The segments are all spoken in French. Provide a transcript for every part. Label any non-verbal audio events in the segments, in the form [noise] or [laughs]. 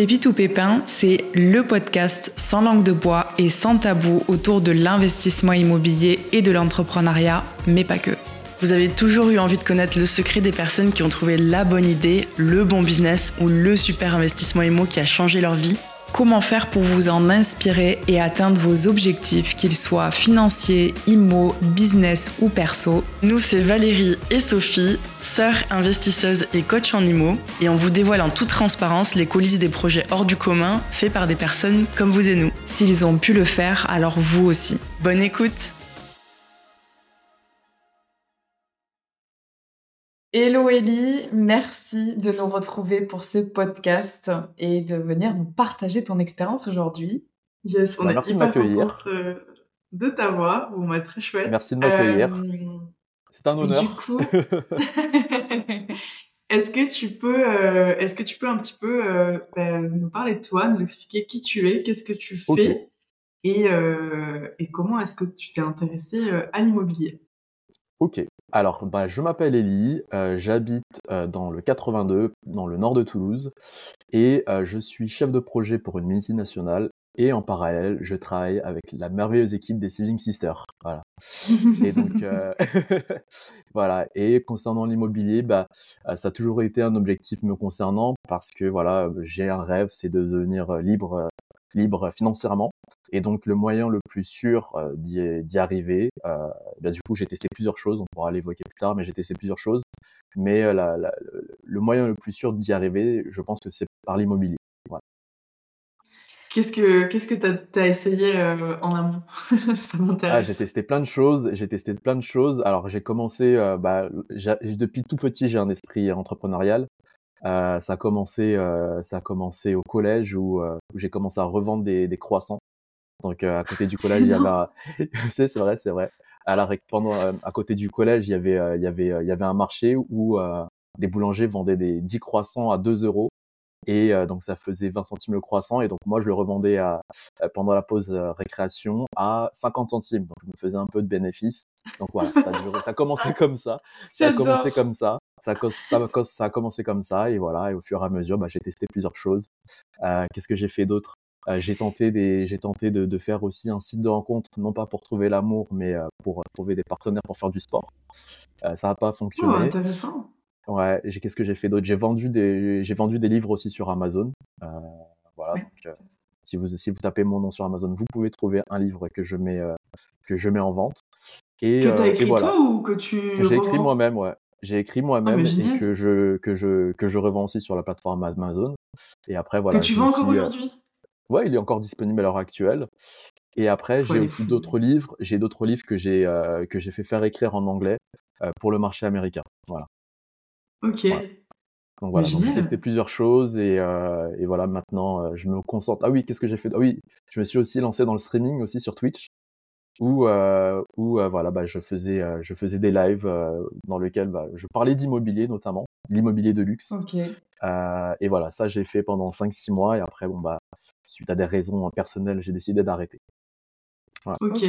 Pépite ou Pépin, c'est le podcast sans langue de bois et sans tabou autour de l'investissement immobilier et de l'entrepreneuriat, mais pas que. Vous avez toujours eu envie de connaître le secret des personnes qui ont trouvé la bonne idée, le bon business ou le super investissement immo qui a changé leur vie? Comment faire pour vous en inspirer et atteindre vos objectifs, qu'ils soient financiers, immo, business ou perso? Nous, c'est Valérie et Sophie, sœurs investisseuses et coach en immo, et on vous dévoile en toute transparence les coulisses des projets hors du commun faits par des personnes comme vous et nous. S'ils ont pu le faire, alors vous aussi. Bonne écoute Hello Ellie, merci de nous retrouver pour ce podcast et de venir nous partager ton expérience aujourd'hui. Yes, on bah, est hyper contente euh, de t'avoir, bon bah très chouette. Merci de m'accueillir. Euh, C'est un honneur. Du coup, [laughs] est-ce que tu peux, euh, est-ce que tu peux un petit peu bah, nous parler de toi, nous expliquer qui tu es, qu'est-ce que tu fais et, et comment est-ce que tu t'es intéressé à l'immobilier? Ok, alors bah, je m'appelle Elie, euh, j'habite euh, dans le 82, dans le nord de Toulouse, et euh, je suis chef de projet pour une multinationale. Et en parallèle, je travaille avec la merveilleuse équipe des Sibling Sisters. Voilà. [laughs] et donc, [laughs] voilà. Et concernant l'immobilier, bah, ça a toujours été un objectif me concernant parce que voilà, j'ai un rêve, c'est de devenir libre libre financièrement. Et donc le moyen le plus sûr euh, d'y arriver, euh, bah, du coup j'ai testé plusieurs choses, on pourra l'évoquer plus tard, mais j'ai testé plusieurs choses. Mais euh, la, la, le moyen le plus sûr d'y arriver, je pense que c'est par l'immobilier. Voilà. Qu'est-ce que qu'est-ce que t'as as essayé euh, en amont? [laughs] Ça m'intéresse. Ah, j'ai testé plein de choses. J'ai testé plein de choses. Alors j'ai commencé, euh, bah, depuis tout petit, j'ai un esprit entrepreneurial. Euh, ça a commencé, euh, ça a commencé au collège où, euh, où j'ai commencé à revendre des, des croissants. Donc [laughs] à côté du collège, il y avait, c'est c'est vrai, c'est vrai. Alors pendant, à côté du collège, il y avait, il y avait, il y avait un marché où des boulangers vendaient des 10 croissants à 2 euros et euh, donc ça faisait 20 centimes le croissant. Et donc moi je le revendais à, pendant la pause récréation à 50 centimes. Donc je me faisais un peu de bénéfice. Donc voilà ça a, ça a commencé comme ça. Ça a commencé comme ça. Ça, ça, ça, a commencé comme ça. Et voilà. Et au fur et à mesure bah, j'ai testé plusieurs choses. Euh, qu'est-ce que j'ai fait d'autre? Euh, j'ai tenté des j'ai tenté de, de, faire aussi un site de rencontre non pas pour trouver l'amour mais pour trouver des partenaires pour faire du sport. Ça n'a pas fonctionné. oh, intéressant Ouais, qu'est-ce que j'ai fait d'autre? J'ai vendu des j'ai vendu des livres aussi sur Amazon. Euh, voilà, donc euh, si vous si vous tapez mon nom sur Amazon, vous pouvez trouver un livre que je mets euh, que je mets en vente. Et, que t'as écrit toi ou que tu J'ai écrit moi-même, ouais. J'ai écrit moi-même ah, et que je que je que je revends aussi sur la plateforme Amazon. Et après voilà. Que tu vends encore aujourd'hui? Ouais, il est encore disponible à l'heure actuelle. Et après, j'ai aussi d'autres livres. J'ai d'autres livres que j'ai que j'ai fait faire écrire en anglais pour le marché américain. Voilà. Ok. Donc voilà, j'ai testé plusieurs choses et, euh, et voilà, maintenant euh, je me concentre. Ah oui, qu'est-ce que j'ai fait Ah oui, je me suis aussi lancé dans le streaming aussi sur Twitch où, euh, où euh, voilà, bah, je faisais, euh, je faisais des lives euh, dans lesquels bah, je parlais d'immobilier notamment, l'immobilier de luxe. Et voilà, ça j'ai fait pendant 5-6 mois et après, bon bah, suite à des raisons personnelles, j'ai décidé d'arrêter. Voilà. Ok.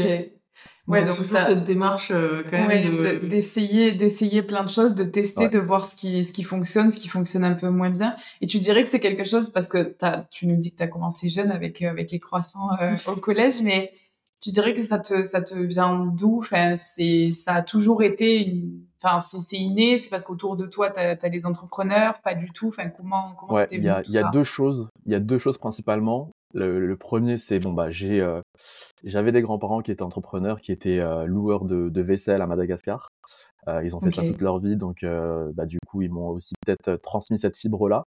Ouais, donc, cette démarche euh, quand même d'essayer d'essayer plein de choses, de tester, de voir ce qui ce qui fonctionne, ce qui fonctionne un peu moins bien. Et tu dirais que c'est quelque chose parce que as, tu nous dis que tu as commencé jeune avec euh, avec les croissants euh, [laughs] au collège, mais tu dirais que ça te ça te vient d'où? Enfin, c'est ça a toujours été une Enfin, c'est inné, c'est parce qu'autour de toi, tu as, as, les entrepreneurs, pas du tout. Enfin, comment comment ouais, Il y a, y a deux choses. Il y a deux choses principalement. Le, le premier, c'est bon bah j'ai euh, j'avais des grands-parents qui étaient entrepreneurs, qui étaient euh, loueurs de, de, vaisselle à Madagascar. Euh, ils ont fait ça toute leur vie, donc euh, bah, du coup ils m'ont aussi peut-être transmis cette fibre là.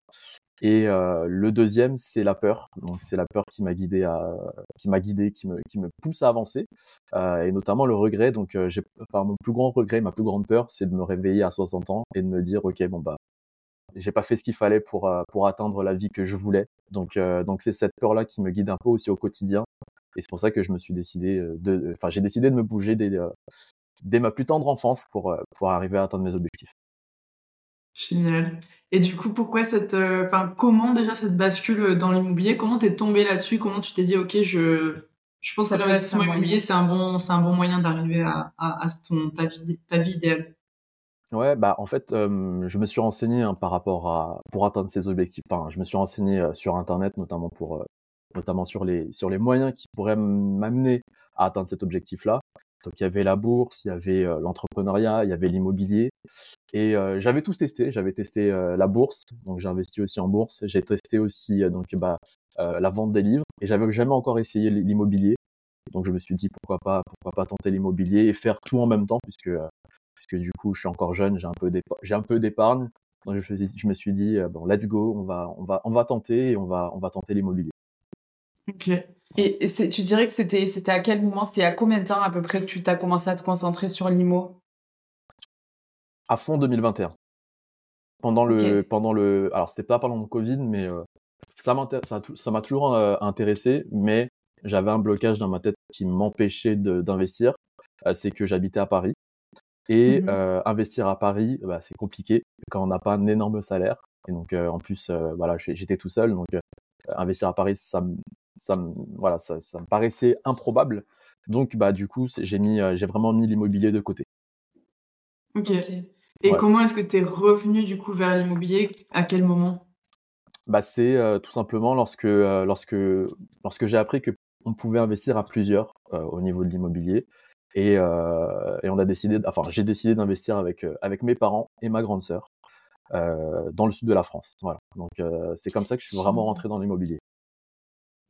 Et le deuxième, c'est la peur. Donc c'est la peur qui m'a guidé à, qui m'a guidé, qui me, qui me pousse à avancer, et notamment le regret. Donc j'ai, enfin mon plus grand regret, ma plus grande peur, c'est de me réveiller à 60 ans et de me dire ok bon bah j'ai pas fait ce qu'il fallait pour euh, pour atteindre la vie que je voulais. Donc euh, donc c'est cette peur là qui me guide un peu aussi au quotidien. Et c'est pour ça que je me suis décidé euh, de, enfin j'ai décidé de me bouger dès dès ma plus tendre enfance pour pour arriver à atteindre mes objectifs. Génial. Et du coup, pourquoi cette, enfin, comment déjà cette bascule dans l'immobilier? Comment t'es tombé là-dessus? Comment tu t'es dit, ok, je, je pense que l'investissement immobilier, c'est un bon, c'est un bon moyen d'arriver à, à, à ton ta vie, ta vie idéale. Ouais, bah en fait, je me suis renseigné hein, par rapport à pour atteindre ces objectifs. Enfin, je me suis renseigné sur internet, notamment pour notamment sur les sur les moyens qui pourraient m'amener à atteindre cet objectif-là. Donc il y avait la bourse, il y avait l'entrepreneuriat, il y avait l'immobilier, et j'avais tous testé. J'avais testé la bourse, donc j'ai investi aussi en bourse. J'ai testé aussi donc bah la vente des livres, et j'avais jamais encore essayé l'immobilier. Donc je me suis dit pourquoi pas pourquoi pas tenter l'immobilier et faire tout en même temps puisque puisque du coup je suis encore jeune, j'ai un peu j'ai un peu d'épargne. Donc je, je, me suis dit bon let's go, on va on va on va tenter et on va on va tenter l'immobilier. Ok. Et, tu dirais que c'était c'était à quel moment, c'était à combien de temps à peu près que tu t'as commencé à te concentrer sur l'IMO? À fond 2021. Pendant le pendant le alors c'était pas pendant le Covid mais euh, ça ça m'a toujours euh, intéressé mais j'avais un blocage dans ma tête qui m'empêchait d'investir, euh, c'est que j'habitais à Paris et mmh investir à Paris bah, c'est compliqué quand on n'a pas un énorme salaire et donc en plus voilà j'étais tout seul donc investir à Paris ça ça me, voilà, ça, ça, me paraissait improbable. Donc, bah, du coup, j'ai mis, euh, j'ai vraiment mis l'immobilier de côté. Ok. Et comment est-ce que tu es revenu du coup vers l'immobilier? À quel moment? Bah, c'est euh, tout simplement lorsque, euh, lorsque, lorsque j'ai appris que on pouvait investir à plusieurs au niveau de l'immobilier. Et, et, on a décidé, enfin, j'ai décidé d'investir avec, avec mes parents et ma grande sœur dans le sud de la France. Voilà. Donc, c'est comme ça que je suis vraiment rentré dans l'immobilier.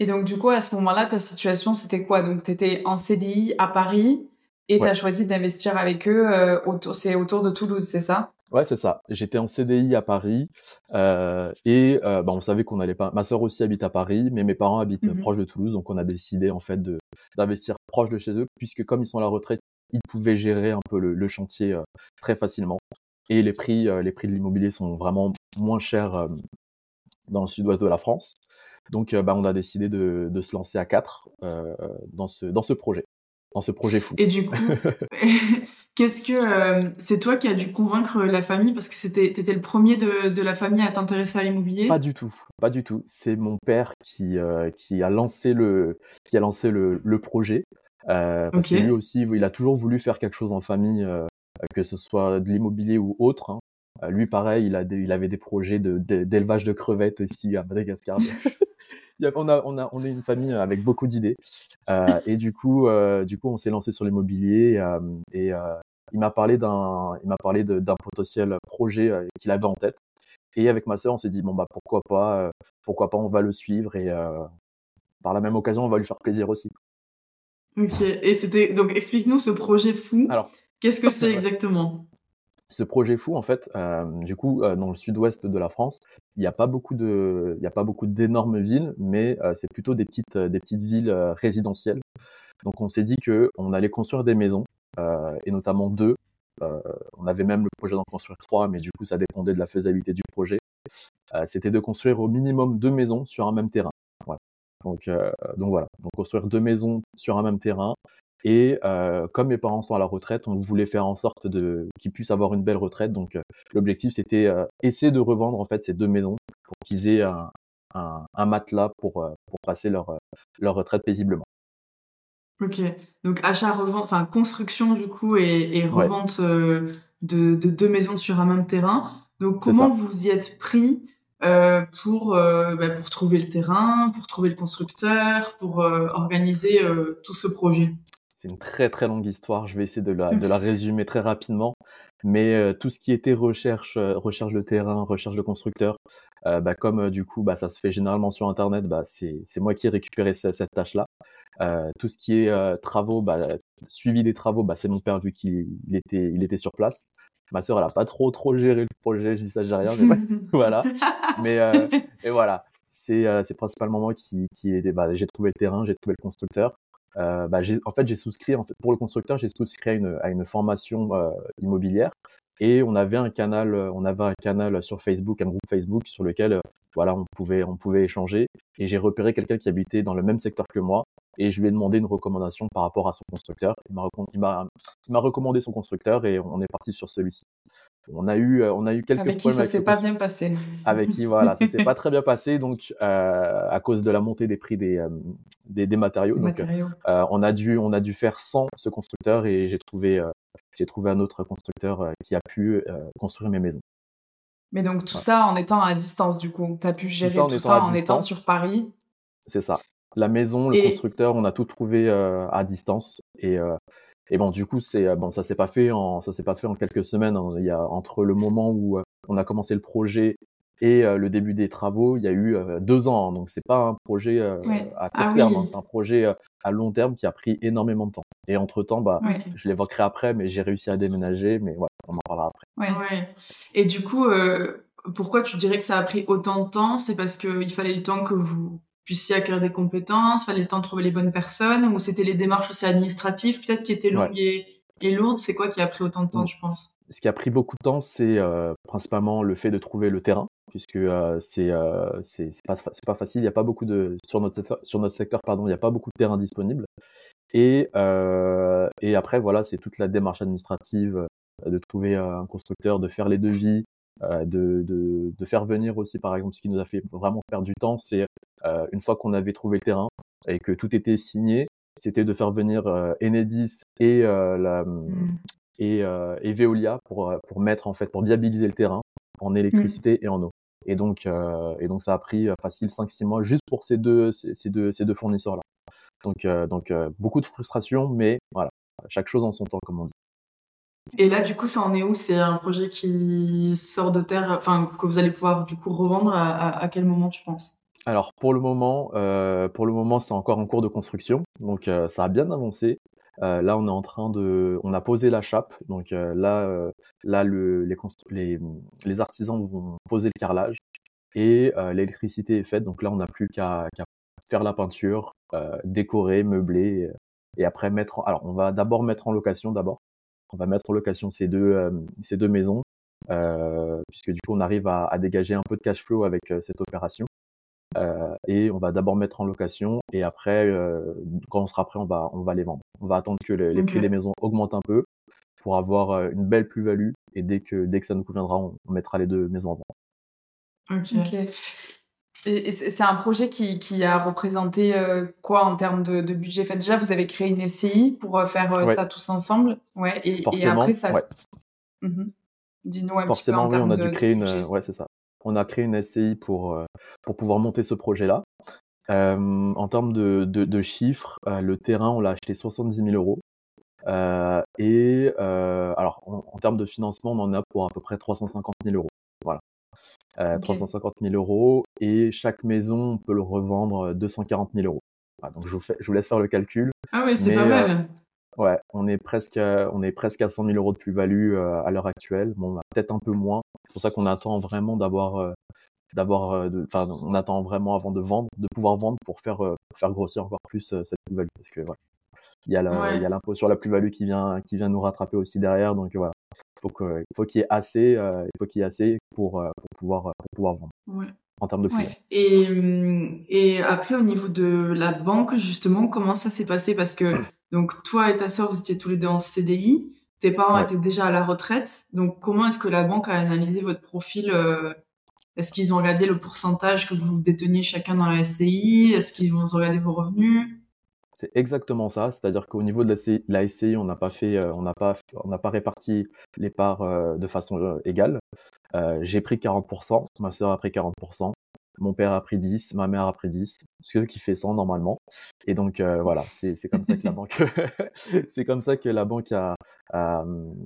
Et donc, du coup, à ce moment-là, ta situation, c'était quoi? Donc, tu étais en CDI à Paris et tu as choisi d'investir avec eux. Euh, autour, c'est autour de Toulouse, c'est ça? Ouais, c'est ça. J'étais en CDI à Paris euh, et euh, bah, on savait qu'on allait pas. Ma sœur aussi habite à Paris, mais mes parents habitent mmh proche de Toulouse, donc on a décidé en fait de d'investir proche de chez eux, puisque comme ils sont à la retraite, ils pouvaient gérer un peu le, chantier très facilement. Et les prix, les prix de l'immobilier sont vraiment moins chers dans le sud-ouest de la France. Donc, euh, bah, on a décidé de, de se lancer à quatre euh, dans, ce, dans ce projet, dans ce projet fou. Et du coup, [laughs] qu'est-ce que euh, c'est toi qui as dû convaincre la famille parce que c'était étais le premier de, de la famille à t'intéresser à l'immobilier? Pas du tout, pas du tout. C'est mon père qui qui a lancé le qui a lancé le, le projet. parce que lui aussi, il a toujours voulu faire quelque chose en famille, que ce soit de l'immobilier ou autre. Hein. Lui, pareil, il, a il avait des projets d'élevage de, de, crevettes ici à Madagascar. [laughs] on, a, on, a, on est une famille avec beaucoup d'idées. Euh, et du coup, euh, du coup, on s'est lancé sur l'immobilier euh, et il m'a parlé d'un, il m'a parlé d'un potentiel projet qu'il avait en tête. Et avec ma sœur, on s'est dit bon bah pourquoi pas, pourquoi pas, on va le suivre et par la même occasion, on va lui faire plaisir aussi. Ok. Et c'était donc explique-nous ce projet fou. Alors, qu'est-ce que [laughs] c'est exactement? Ce projet fou, en fait, euh, du coup, euh, dans le sud-ouest de la France, il n'y a pas beaucoup de, il a pas beaucoup d'énormes villes, mais euh, c'est plutôt des petites, des petites villes résidentielles. Donc, on s'est dit que on allait construire des maisons, et notamment deux. on avait même le projet d'en construire trois, mais du coup, ça dépendait de la faisabilité du projet. C'était de construire au minimum deux maisons sur un même terrain. Donc, donc voilà, donc construire deux maisons sur un même terrain et euh, comme mes parents sont à la retraite, on voulait faire en sorte de qu'ils puissent avoir une belle retraite. Donc euh, l'objectif c'était euh, essayer de revendre en fait ces deux maisons pour qu'ils aient un, un, un, matelas pour euh, pour passer leur leur retraite paisiblement. Ok, donc achat revente, enfin construction du coup et, et revente de, de, deux maisons sur un même terrain. Donc comment vous y êtes pris euh, pour bah, pour trouver le terrain, pour trouver le constructeur, pour organiser tout ce projet? C'est une très très longue histoire. Je vais essayer de la, de la résumer très rapidement. Mais euh, tout ce qui était recherche, euh, recherche de terrain, recherche de constructeur, euh, bah, comme du coup bah, ça se fait généralement sur Internet, bah, c'est moi qui ai récupéré cette, cette tâche-là. tout ce qui est travaux, bah, suivi des travaux, bah, c'est mon père vu qu'il était, il était sur place. Ma sœur, elle a pas trop trop géré le projet, je dis ça, j'ai rien, mais [laughs] voilà. Mais [laughs] et voilà, c'est principalement moi qui, qui bah, j'ai trouvé le terrain, j'ai trouvé le constructeur. Euh, bah, en fait, j'ai souscrit, en fait, pour le constructeur, j'ai souscrit à une, à une formation euh, immobilière et on avait un canal, euh, on avait un canal sur Facebook, un groupe Facebook sur lequel, euh, voilà, on pouvait, on pouvait échanger. Et j'ai repéré quelqu'un qui habitait dans le même secteur que moi et je lui ai demandé une recommandation par rapport à son constructeur. Il m'a, recommandé son constructeur et on est parti sur celui-ci. On a eu, on a eu quelques avec problèmes. Qui ça s'est pas bien passé. Avec qui, voilà, ça s'est [laughs] pas très bien passé, donc à cause de la montée des prix des des, des, matériaux. donc, matériaux. on a dû on a dû faire sans ce constructeur et j'ai trouvé j'ai trouvé un autre constructeur qui a pu construire mes maisons. Mais donc tout ça en étant à distance du coup, tu as pu gérer tout ça en, étant sur Paris. C'est ça. La maison, le constructeur, on a tout trouvé à distance et et bon, du coup, c'est bon, ça s'est pas fait en ça s'est pas fait en quelques semaines. Hein. Il y a entre le moment où on a commencé le projet et le début des travaux, il y a eu deux ans. Hein. Donc c'est pas un projet à court ah terme, hein. c'est un projet à long terme qui a pris énormément de temps. Et entre temps, bah, je l'évoquerai après, mais j'ai réussi à déménager. Mais ouais, on en parlera après. Ouais. Et du coup, pourquoi tu dirais que ça a pris autant de temps? C'est parce qu'il fallait le temps que vous puissiez acquérir des compétences, fallait le temps de trouver les bonnes personnes, ou c'était les démarches aussi administratives peut-être qui étaient longues et, lourdes. C'est quoi qui a pris autant de temps, mmh. je pense? Ce qui a pris beaucoup de temps, c'est principalement le fait de trouver le terrain puisque c'est c'est pas c'est pas facile. Il y a pas beaucoup de sur notre sur notre secteur pardon, il y a pas beaucoup de terrain disponible. Et et après voilà, c'est toute la démarche administrative de trouver un constructeur, de faire les devis, de, de, de faire venir aussi par exemple ce qui nous a fait vraiment perdre du temps, c'est une fois qu'on avait trouvé le terrain et que tout était signé, c'était de faire venir Enedis et la mmh. et, et Veolia pour pour mettre en fait pour viabiliser le terrain en électricité mmh. et en eau. Et donc, euh, et donc ça a pris euh, facile 5-6 mois juste pour ces deux, ces, deux, ces deux fournisseurs-là. Donc, euh, donc beaucoup de frustration, mais voilà, chaque chose en son temps, comme on dit. Et là, du coup, ça en est où? C'est un projet qui sort de terre, enfin que vous allez pouvoir du coup revendre à, quel moment tu penses? Alors pour le moment, euh, pour le moment, c'est encore en cours de construction, donc ça a bien avancé. Euh, là, on est en train de, on a posé la chape. Donc euh, là, euh, là, le, les, les, artisans vont poser le carrelage et l'électricité est faite. Donc là, on n'a plus qu'à faire la peinture, décorer, meubler et après mettre. Alors, on va d'abord mettre en location d'abord. On va mettre en location ces deux ces deux maisons puisque du coup, on arrive à, à, dégager un peu de cash flow avec cette opération. Euh, et on va d'abord mettre en location et après, euh, quand on sera prêt, on va, on va les vendre. On va attendre que les, prix des maisons augmentent un peu pour avoir euh, une belle plus-value et dès que, dès que ça nous conviendra, on, mettra les deux maisons en vente. Ok. Et c'est un projet qui, qui a représenté quoi en termes de, de budget? Fait, Déjà, vous avez créé une SCI pour faire ça tous ensemble. Ouais, et, et après, ça. Ouais. Mmh Dis-nous un Forcément, petit peu. oui, on a dû créer une. Ouais, c'est ça on a créé une SCI pour, euh, pour pouvoir monter ce projet-là. Euh, en termes de, chiffres, euh, le terrain, on l'a acheté 70 000 euros. Euh, et euh, alors, en, termes de financement, on en a pour à peu près 350 000 euros. Voilà. Euh, okay. 350 000 euros. Et chaque maison, on peut le revendre 240 000 euros. Voilà, donc, je vous, fais, je vous laisse faire le calcul. Ah oui, c'est pas mal. Ouais, on est presque, on est presque à 100 000 euros de plus-value à l'heure actuelle. Bon, bah, peut-être un peu moins, c'est pour ça qu'on attend vraiment d'avoir, euh, d'avoir, euh, enfin, on attend vraiment avant de vendre, de pouvoir vendre pour faire, euh, pour faire grossir encore plus cette plus-value, parce que voilà, il y a il y a l'impôt sur la plus-value qui vient, qui vient nous rattraper aussi derrière, donc voilà, faut que, il faut qu'il y ait assez, il faut qu'il y ait assez pour, pour pouvoir, pour pouvoir vendre. Ouais. En termes de. Ouais. Et, hum, et après, au niveau de la banque, justement, comment ça s'est passé? Parce que, [clears throat] donc, toi et ta sœur, vous étiez tous les deux en CDI. Tes parents étaient déjà à la retraite. Donc, comment est-ce que la banque a analysé votre profil euh, Est-ce qu'ils ont regardé le pourcentage que vous déteniez chacun dans la SCI Est-ce qu'ils vont regarder vos revenus? C'est exactement ça, c'est-à-dire qu'au niveau de la, SCI, la SCI, on n'a pas fait, euh, on n'a pas, on n'a pas réparti les parts euh, de façon égale. j'ai pris 40%, ma sœur a pris 40%, mon père a pris 10, ma mère a pris 10, ce qui fait 100 normalement. Et donc euh, voilà, c'est comme ça que la banque, [laughs] c'est comme ça que la banque a,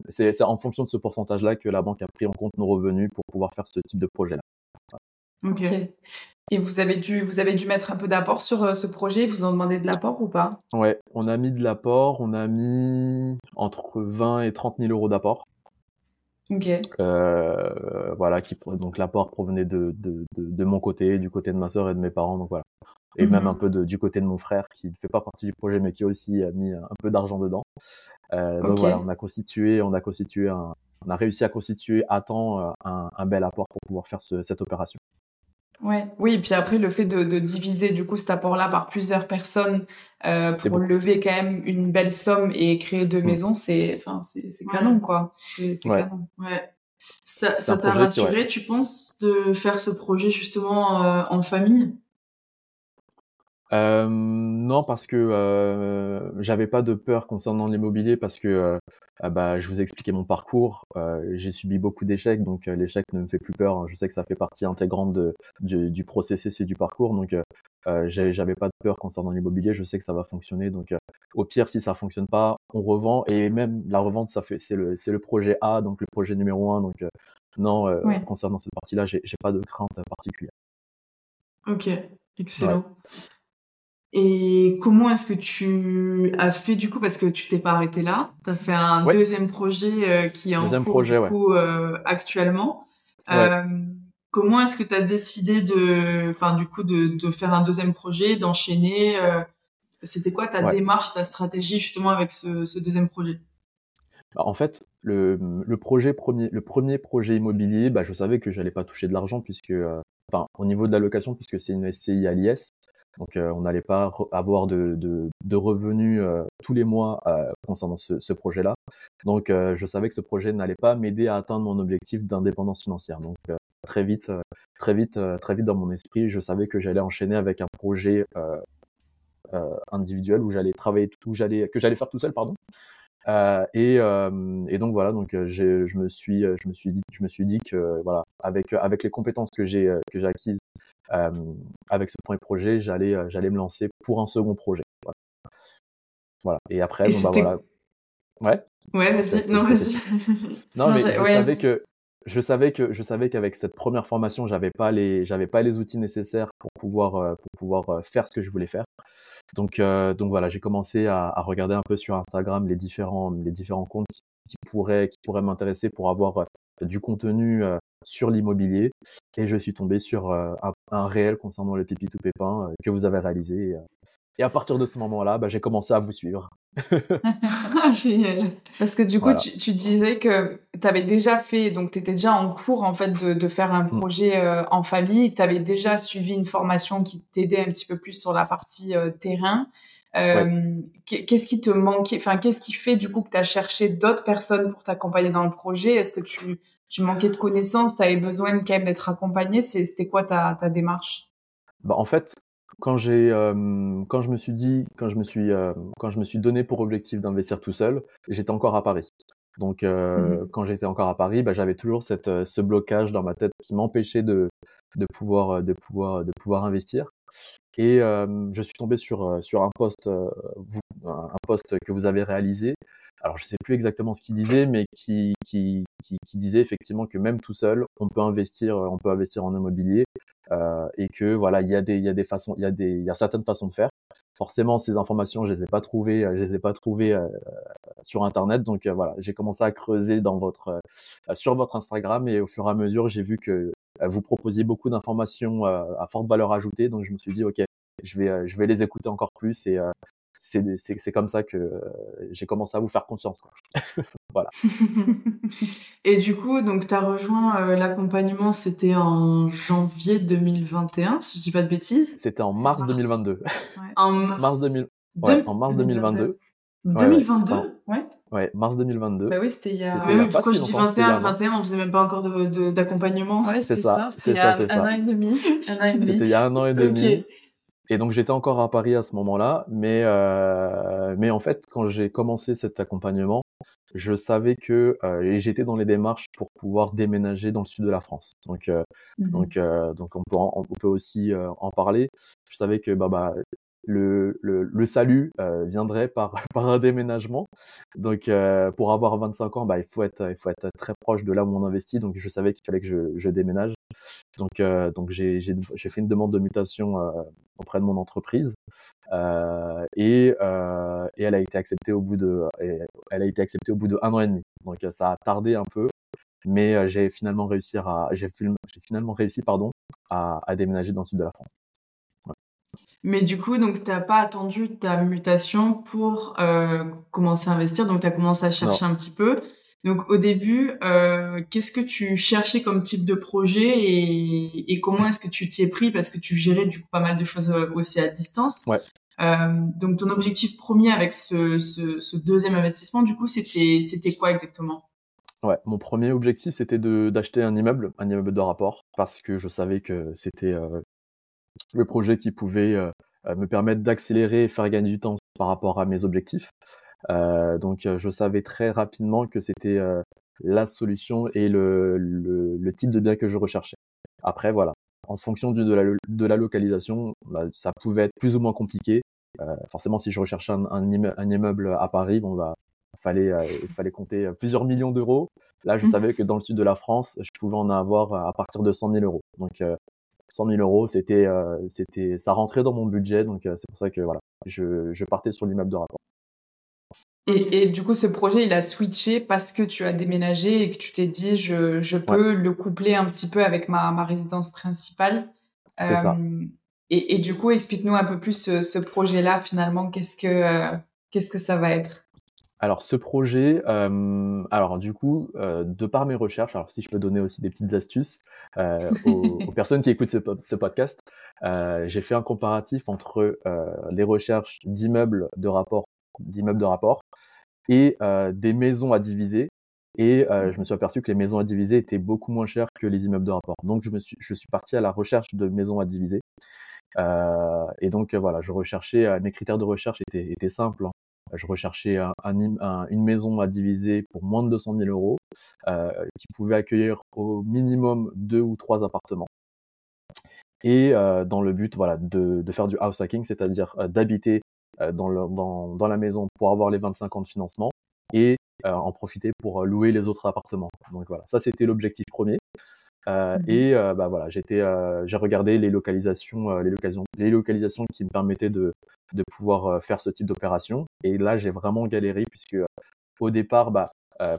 c'est en fonction de ce pourcentage-là que la banque a pris en compte nos revenus pour pouvoir faire ce type de projet-là. Ok. Et vous avez dû, vous avez dû mettre un peu d'apport sur euh, ce projet. Ils vous ont demandé de l'apport ou pas? Ouais, on a mis de l'apport. On a mis entre 20 et 30 000 euros d'apport. Ok. Euh, voilà, qui donc l'apport provenait de, de, de, de, mon côté, du côté de ma sœur et de mes parents, donc voilà. Et même mhm. un peu de, du côté de mon frère qui ne fait pas partie du projet mais qui aussi a mis un peu d'argent dedans. Euh, donc voilà, on a constitué, on a constitué un, on a réussi à constituer à temps euh, un, un bel apport pour pouvoir faire ce, cette opération. Ouais, oui, et puis après le fait de, de diviser du coup cet apport-là par plusieurs personnes euh, pour lever quand même une belle somme et créer deux mm. maisons, c'est enfin c'est canon quoi. C'est ouais. canon. Ouais. Ça t'a rassuré, tu penses, de faire ce projet justement en famille? Euh, non, parce que euh, j'avais pas de peur concernant l'immobilier parce que euh, ah bah, je vous ai expliqué mon parcours. Euh, j'ai subi beaucoup d'échecs, donc euh, l'échec ne me fait plus peur. Je sais que ça fait partie intégrante de, du, du processus et du parcours, donc j'avais pas de peur concernant l'immobilier. Je sais que ça va fonctionner, donc au pire, si ça fonctionne pas, on revend et même la revente, ça fait c'est le c'est le projet A, donc le projet numéro un. Donc non, concernant cette partie-là, j'ai pas de crainte particulière. Ok, excellent. Et comment est-ce que tu as fait du coup parce que tu t'es pas arrêté là, tu as fait un deuxième projet euh, qui est en cours projet, du coup, euh, actuellement. Euh, comment est-ce que tu as décidé de enfin du coup de, de faire un deuxième projet, d'enchaîner euh, c'était quoi ta démarche, ta stratégie justement avec ce, ce deuxième projet? Bah, en fait, le, le, projet premier, le premier projet immobilier, bah, je savais que j'allais pas toucher de l'argent puisque, enfin, au niveau de la location, puisque c'est une SCI à l'IS, donc euh, on n'allait pas avoir de, de, de revenus euh, tous les mois euh, concernant ce, ce projet-là. Donc je savais que ce projet n'allait pas m'aider à atteindre mon objectif d'indépendance financière. Donc très vite, très vite, très vite dans mon esprit, je savais que j'allais enchaîner avec un projet individuel où j'allais travailler, où j'allais que j'allais faire tout seul, pardon. Euh, et, euh, et, donc voilà, donc je me suis, je me suis dit, je me suis dit que voilà, avec avec les compétences que j'ai que j'ai acquises avec ce premier projet, j'allais euh, j'allais me lancer pour un second projet. Voilà. voilà. Et après, bon, bah voilà. Ouais. Ouais, vas-y. Non, vas-y. [laughs] non, mais je savais que je savais que je savais qu'avec cette première formation, j'avais pas les j'avais pas les outils nécessaires pour pouvoir euh, pour pouvoir faire ce que je voulais faire. Donc donc voilà, j'ai commencé à, à, regarder un peu sur Instagram les différents les différents comptes qui, qui pourraient qui pourraient m'intéresser pour avoir du contenu sur l'immobilier et je suis tombé sur euh, un, réel concernant le pipi tout pépin euh, que vous avez réalisé. Euh. Et à partir de ce moment-là, bah, j'ai commencé à vous suivre. [laughs] [laughs] Génial. Parce que du coup, tu, disais que tu avais déjà fait, donc tu étais déjà en cours en fait de, faire un mmh. projet en famille. Tu avais déjà suivi une formation qui t'aidait un petit peu plus sur la partie terrain. Qu'est-ce qui te manquait Enfin, qu'est-ce qui fait du coup que tu as cherché d'autres personnes pour t'accompagner dans le projet? Est-ce que tu tu manquais de connaissances, tu avais besoin quand même d'être accompagné. C'était quoi ta, ta démarche? Bah, En fait, quand, j'ai, euh, quand je me suis dit, quand je me suis, euh, quand je me suis donné pour objectif d'investir tout seul, j'étais encore à Paris. Donc, euh, mmh quand j'étais encore à Paris, bah, j'avais toujours cette, ce blocage dans ma tête qui m'empêchait de, de, pouvoir, de, pouvoir, de pouvoir investir. Et je suis tombé sur, sur un poste, vous, un poste que vous avez réalisé. Alors je sais plus exactement ce qu'il disait, mais qui, qui, qui, qui, disait effectivement que même tout seul, on peut investir, on peut investir en immobilier euh, et que voilà, il y a des, il y a des façons, il y a des, il y a certaines façons de faire. Forcément, ces informations, je les ai pas trouvées, je les ai pas trouvées euh, sur internet, donc euh, voilà, j'ai commencé à creuser dans votre, euh, sur votre Instagram et au fur et à mesure, j'ai vu que vous proposiez beaucoup d'informations à forte valeur ajoutée, donc je me suis dit ok, je vais, je vais les écouter encore plus et c'est comme ça que euh, j'ai commencé à vous faire confiance. Quoi. [laughs] voilà. [laughs] Et du coup, donc tu as rejoint euh, l'accompagnement, c'était en janvier 2021, si je dis pas de bêtises. C'était en mars, 2022. Ouais. En mars, 2000... ouais, en mars 2022. 2022 Ouais. Ouais, mars 2022. Bah oui, c'était il y a. Mais oui, pourquoi je dis 21 21 On faisait même pas encore d'accompagnement. De, ouais, c'est ça. C'était [laughs] il y a un an et demi. C'était il y a un an et demi. Et donc j'étais encore à Paris à ce moment-là, mais euh, mais en fait quand j'ai commencé cet accompagnement, je savais que euh, j'étais dans les démarches pour pouvoir déménager dans le sud de la France. Donc euh, mmh donc euh, donc on peut on peut aussi euh, en parler. Je savais que bah bah le, le, le salut euh, viendrait par, [laughs] par un déménagement. Donc, euh, pour avoir 25 ans, bah, il, faut être, il faut être très proche de là où on investit. Donc, je savais qu'il fallait que je, je déménage. Donc, euh, donc j'ai, fait une demande de mutation auprès de mon entreprise et, et elle a été acceptée au bout de, elle a été acceptée au bout de un an et demi. Donc, ça a tardé un peu, mais j'ai finalement réussi à, j'ai, finalement réussi, pardon, à, à déménager dans le sud de la France. Mais du coup, donc t'as pas attendu ta mutation pour euh, commencer à investir, donc tu as commencé à chercher un petit peu. Donc au début, euh, qu'est-ce que tu cherchais comme type de projet et, et comment est-ce que tu t'y es pris parce que tu gérais du coup pas mal de choses euh, aussi à distance. Ouais. Euh, donc ton objectif premier avec ce, ce, ce deuxième investissement, du coup, c'était c'était quoi exactement? Ouais, mon premier objectif, c'était d'acheter un immeuble, un immeuble de rapport, parce que je savais que c'était euh, le projet qui pouvait me permettre d'accélérer et faire gagner du temps par rapport à mes objectifs. Euh, donc, je savais très rapidement que c'était la solution et le, le, le, type de bien que je recherchais. Après, voilà, en fonction de, la, de la localisation, bah, ça pouvait être plus ou moins compliqué. forcément, si je recherchais un, un, immeuble à Paris, bon, bah, fallait, euh, il fallait compter euh, plusieurs millions d'euros. Là, je mmh. savais que dans le sud de la France, je pouvais en avoir à partir de 100 000 euros. Donc, 100 000 euros, c'était, euh, c'était, ça rentrait dans mon budget. Donc, c'est pour ça que voilà, je, je partais sur l'immeuble de rapport. Et, et, du coup, ce projet, il a switché parce que tu as déménagé et que tu t'es dit, je, je peux le coupler un petit peu avec ma, ma résidence principale. C'est ça. Et, et, du coup, explique-nous un peu plus ce, ce projet-là, finalement, qu'est-ce que, qu'est-ce que ça va être? Alors ce projet, euh, alors du coup, euh, de par mes recherches, alors si je peux donner aussi des petites astuces euh, aux, [laughs] personnes qui écoutent ce, podcast, j'ai fait un comparatif entre les recherches d'immeubles de rapport, d'immeubles de rapport et des maisons à diviser. Et je me suis aperçu que les maisons à diviser étaient beaucoup moins chères que les immeubles de rapport. Donc je me suis, je suis parti à la recherche de maisons à diviser. et donc voilà, je recherchais, mes critères de recherche étaient, étaient simples. Hein je recherchais une maison à diviser pour moins de 200 000 euros, euh, qui pouvait accueillir au minimum deux ou trois appartements. Et euh, dans le but voilà, de, faire du house hacking, c'est-à-dire euh, d'habiter dans, dans, la maison pour avoir les 25 ans de financement et en profiter pour louer les autres appartements. Donc voilà, ça c'était l'objectif premier. Euh, mmh et euh, bah voilà, j'étais, euh, j'ai regardé les localisations, les localisations, les localisations qui me permettaient de, de pouvoir faire ce type d'opération. Et là, j'ai vraiment galéré puisque au départ, bah,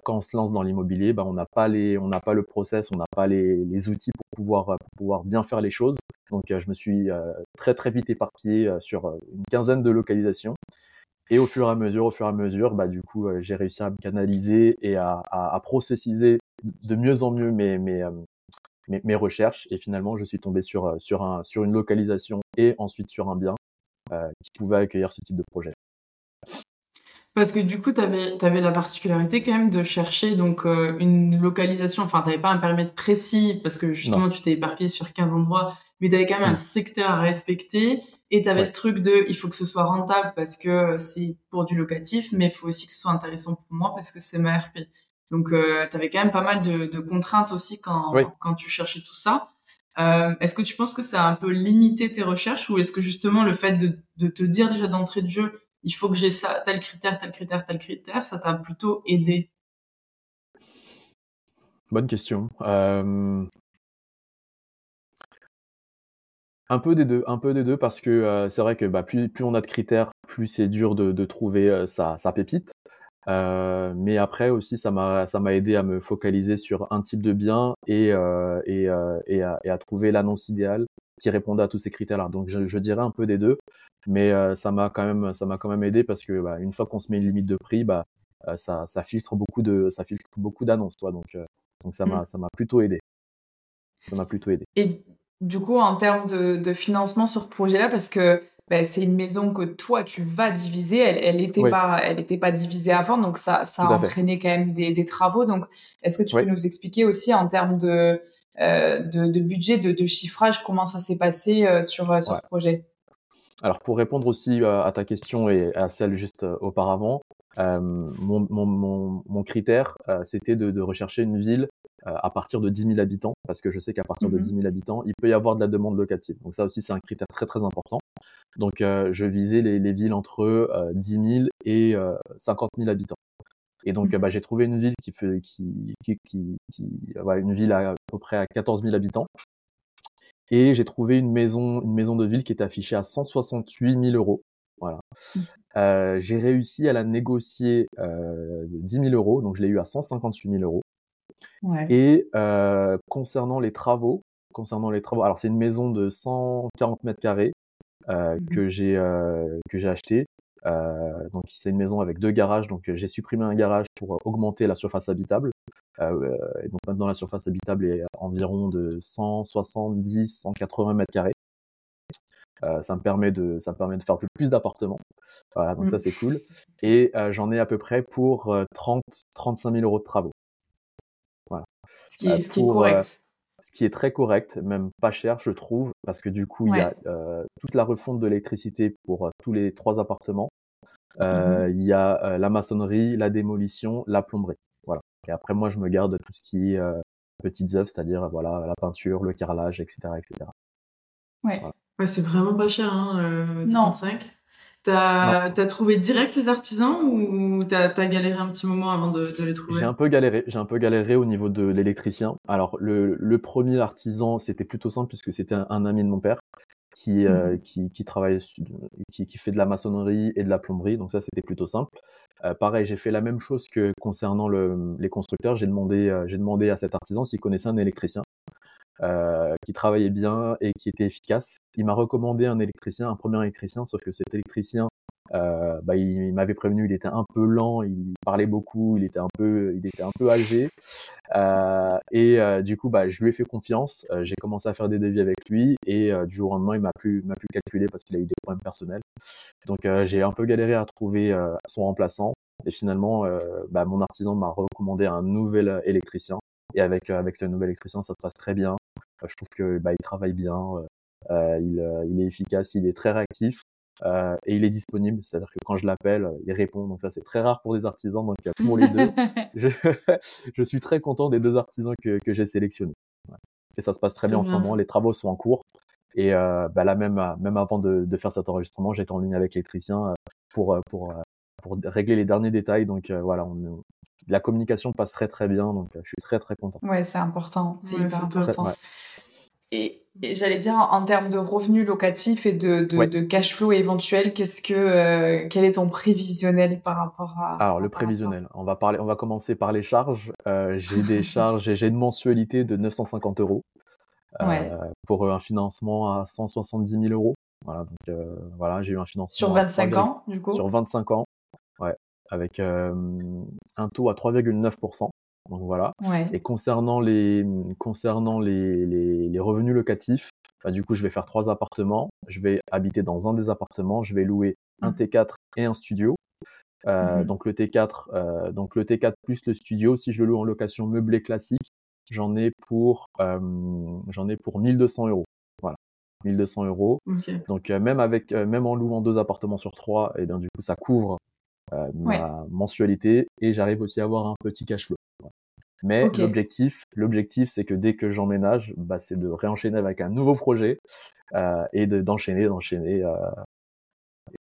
quand on se lance dans l'immobilier, bah, on n'a pas les, on n'a pas le process, on n'a pas les, les, outils pour pouvoir, pour pouvoir bien faire les choses. Donc, je me suis très très vite éparpillé sur une quinzaine de localisations. Et au fur et à mesure, au fur et à mesure, bah, du coup, j'ai réussi à me canaliser et à, à, à processiser de mieux en mieux mes, mes, mes, recherches et finalement je suis tombé sur, euh, sur, un, sur une localisation et ensuite sur un bien euh, qui pouvait accueillir ce type de projet. Parce que du coup, tu avais, avais, la particularité quand même de chercher donc euh, une localisation, enfin, tu n'avais pas un périmètre précis parce que justement, tu t'es éparpillé sur 15 endroits, mais tu avais quand même un mm. secteur à respecter et tu avais ce truc de il faut que ce soit rentable parce que c'est pour du locatif, mais il faut aussi que ce soit intéressant pour moi parce que c'est ma RP. Donc, euh, tu avais quand même pas mal de, de contraintes aussi quand, quand tu cherchais tout ça. Euh, est-ce que tu penses que ça a un peu limité tes recherches ou est-ce que justement le fait de, de te dire déjà d'entrée de jeu, il faut que j'ai ça, tel critère, tel critère, tel critère, ça t'a plutôt aidé Bonne question. Euh... Un peu des deux, un peu des deux parce que euh, c'est vrai que bah, plus, on a de critères, plus c'est dur de, trouver euh, sa, pépite. Mais après aussi, ça m'a aidé à me focaliser sur un type de bien et et, et, à, trouver l'annonce idéale qui répondait à tous ces critères-là. Donc je, je, dirais un peu des deux, mais euh, ça m'a quand même ça m'a quand même aidé parce que bah, une fois qu'on se met une limite de prix, bah euh, ça ça filtre beaucoup de ça filtre beaucoup d'annonces, toi. Donc donc ça m'a mmh. ça m'a plutôt aidé. Ça m'a plutôt aidé. Et du coup, en termes de, de financement sur ce projet-là, parce que ben, c'est une maison que toi tu vas diviser. Elle, elle était pas, elle était pas divisée avant, donc ça, ça a entraîné quand même des, des travaux. Donc, est-ce que tu peux nous expliquer aussi en termes de, euh, de, de, budget, de, de, chiffrage, comment ça s'est passé euh, sur, euh, sur ce projet? Alors, pour répondre aussi euh, à ta question et à celle juste auparavant, mon, mon, mon, mon, critère, c'était de, de, rechercher une ville euh, à partir de 10 000 habitants, parce que je sais qu'à partir de 10 mmh 000 habitants, il peut y avoir de la demande locative. Donc ça aussi, c'est un critère très très important. Donc euh, je visais les, les, villes entre euh, 10 000 et 50 000 habitants. Et donc mmh. bah, j'ai trouvé une ville qui fait qui qui, qui, qui ouais, une ville à, à peu près à 14 000 habitants. Et j'ai trouvé une maison une maison de ville qui est affichée à 168 000 euros. Voilà. Mmh. Euh, j'ai réussi à la négocier euh, 10 000 euros, donc je l'ai eu à 158 000 euros. Et euh, concernant les travaux, concernant les travaux, alors c'est une maison de 140 mètres carrés euh, mmh que j'ai euh, que j'ai acheté. Euh, donc c'est une maison avec deux garages, donc j'ai supprimé un garage pour augmenter la surface habitable. Euh, et donc maintenant la surface habitable est environ de 170, 180 mètres carrés. Euh, ça me permet de ça me permet de faire plus d'appartements. Voilà, donc mmh. ça c'est cool. Et j'en ai à peu près pour 30 35 000 euros de travaux. Voilà. Ce qui est, ce qui est correct. Ce qui est très correct, même pas cher, je trouve, parce que du coup, il y a toute la refonte de l'électricité pour tous les trois appartements. Mmh il y a la maçonnerie, la démolition, la plomberie. Voilà. Et après, moi, je me garde tout ce qui est petites œuvres, c'est-à-dire voilà la peinture, le carrelage, etc., etc. Ouais. ouais c'est vraiment pas cher, hein, euh, 35. T'as as trouvé direct les artisans ou t'as as galéré un petit moment avant de, de les trouver? J'ai un peu galéré. J'ai un peu galéré au niveau de l'électricien. Alors le, le, premier artisan, c'était plutôt simple puisque c'était un, ami de mon père qui, euh, mmh. qui, qui, travaille, qui, qui, fait de la maçonnerie et de la plomberie. Donc ça, c'était plutôt simple. Euh, pareil, j'ai fait la même chose que concernant le, les constructeurs. J'ai demandé, euh, j'ai demandé à cet artisan s'il connaissait un électricien. Euh, qui travaillait bien et qui était efficace. Il m'a recommandé un électricien, un premier électricien, sauf que cet électricien, euh, bah, il, m'avait prévenu, il était un peu lent, il parlait beaucoup, il était un peu, il était un peu âgé. Euh, et euh, du coup, bah, je lui ai fait confiance. Euh, j'ai commencé à faire des devis avec lui et du jour au lendemain, il m'a plus, m'a plus calculé parce qu'il a eu des problèmes personnels. Donc, j'ai un peu galéré à trouver son remplaçant. Et finalement, bah, mon artisan m'a recommandé un nouvel électricien. Et avec avec ce nouvel électricien, ça se passe très bien. je trouve que bah, il travaille bien, il, il est efficace, il est très réactif. Euh, et il est disponible, c'est-à-dire que quand je l'appelle, il répond. Donc ça, c'est très rare pour des artisans. Donc pour les deux, [laughs] je, [laughs] je, suis très content des deux artisans que, que j'ai sélectionnés. Et ça se passe très bien en ce moment. Les travaux sont en cours. Et euh, bah là même, même avant de, de faire cet enregistrement, j'étais en ligne avec l'électricien euh, pour pour pour régler les derniers détails. Donc voilà, on, la communication passe très très bien. Donc je suis très très content. Ouais, c'est important. C'est hyper important. Et, j'allais dire en, termes de revenus locatifs et de, de, cash flow éventuel, qu'est-ce que euh, quel est ton prévisionnel par rapport à Alors le prévisionnel, on va parler, on va commencer par les charges. Euh, j'ai des [laughs] charges, j'ai une mensualité de 950 euros euh, pour un financement à 170 000 euros. Voilà, donc voilà, j'ai eu un financement sur 25 ans du coup? Sur 25 ans, avec un taux à 3,9%. Donc voilà. Et concernant les concernant les, les, les revenus locatifs, bah, du coup, je vais faire trois appartements. Je vais habiter dans un des appartements. Je vais louer un mmh. T4 et un studio. Euh, mmh donc le T4, euh, donc le T4 plus le studio. Si je le loue en location meublée classique, j'en ai pour euh, j'en ai pour 1200 euros. Voilà, 1200 euros. Donc euh, même avec euh, même en louant deux appartements sur trois, et eh bien du coup ça couvre ma mensualité et j'arrive aussi à avoir un petit cash flow. Mais l'objectif, l'objectif, c'est que dès que j'emménage, bah, c'est de réenchaîner avec un nouveau projet euh, et de, d'enchaîner, d'enchaîner euh,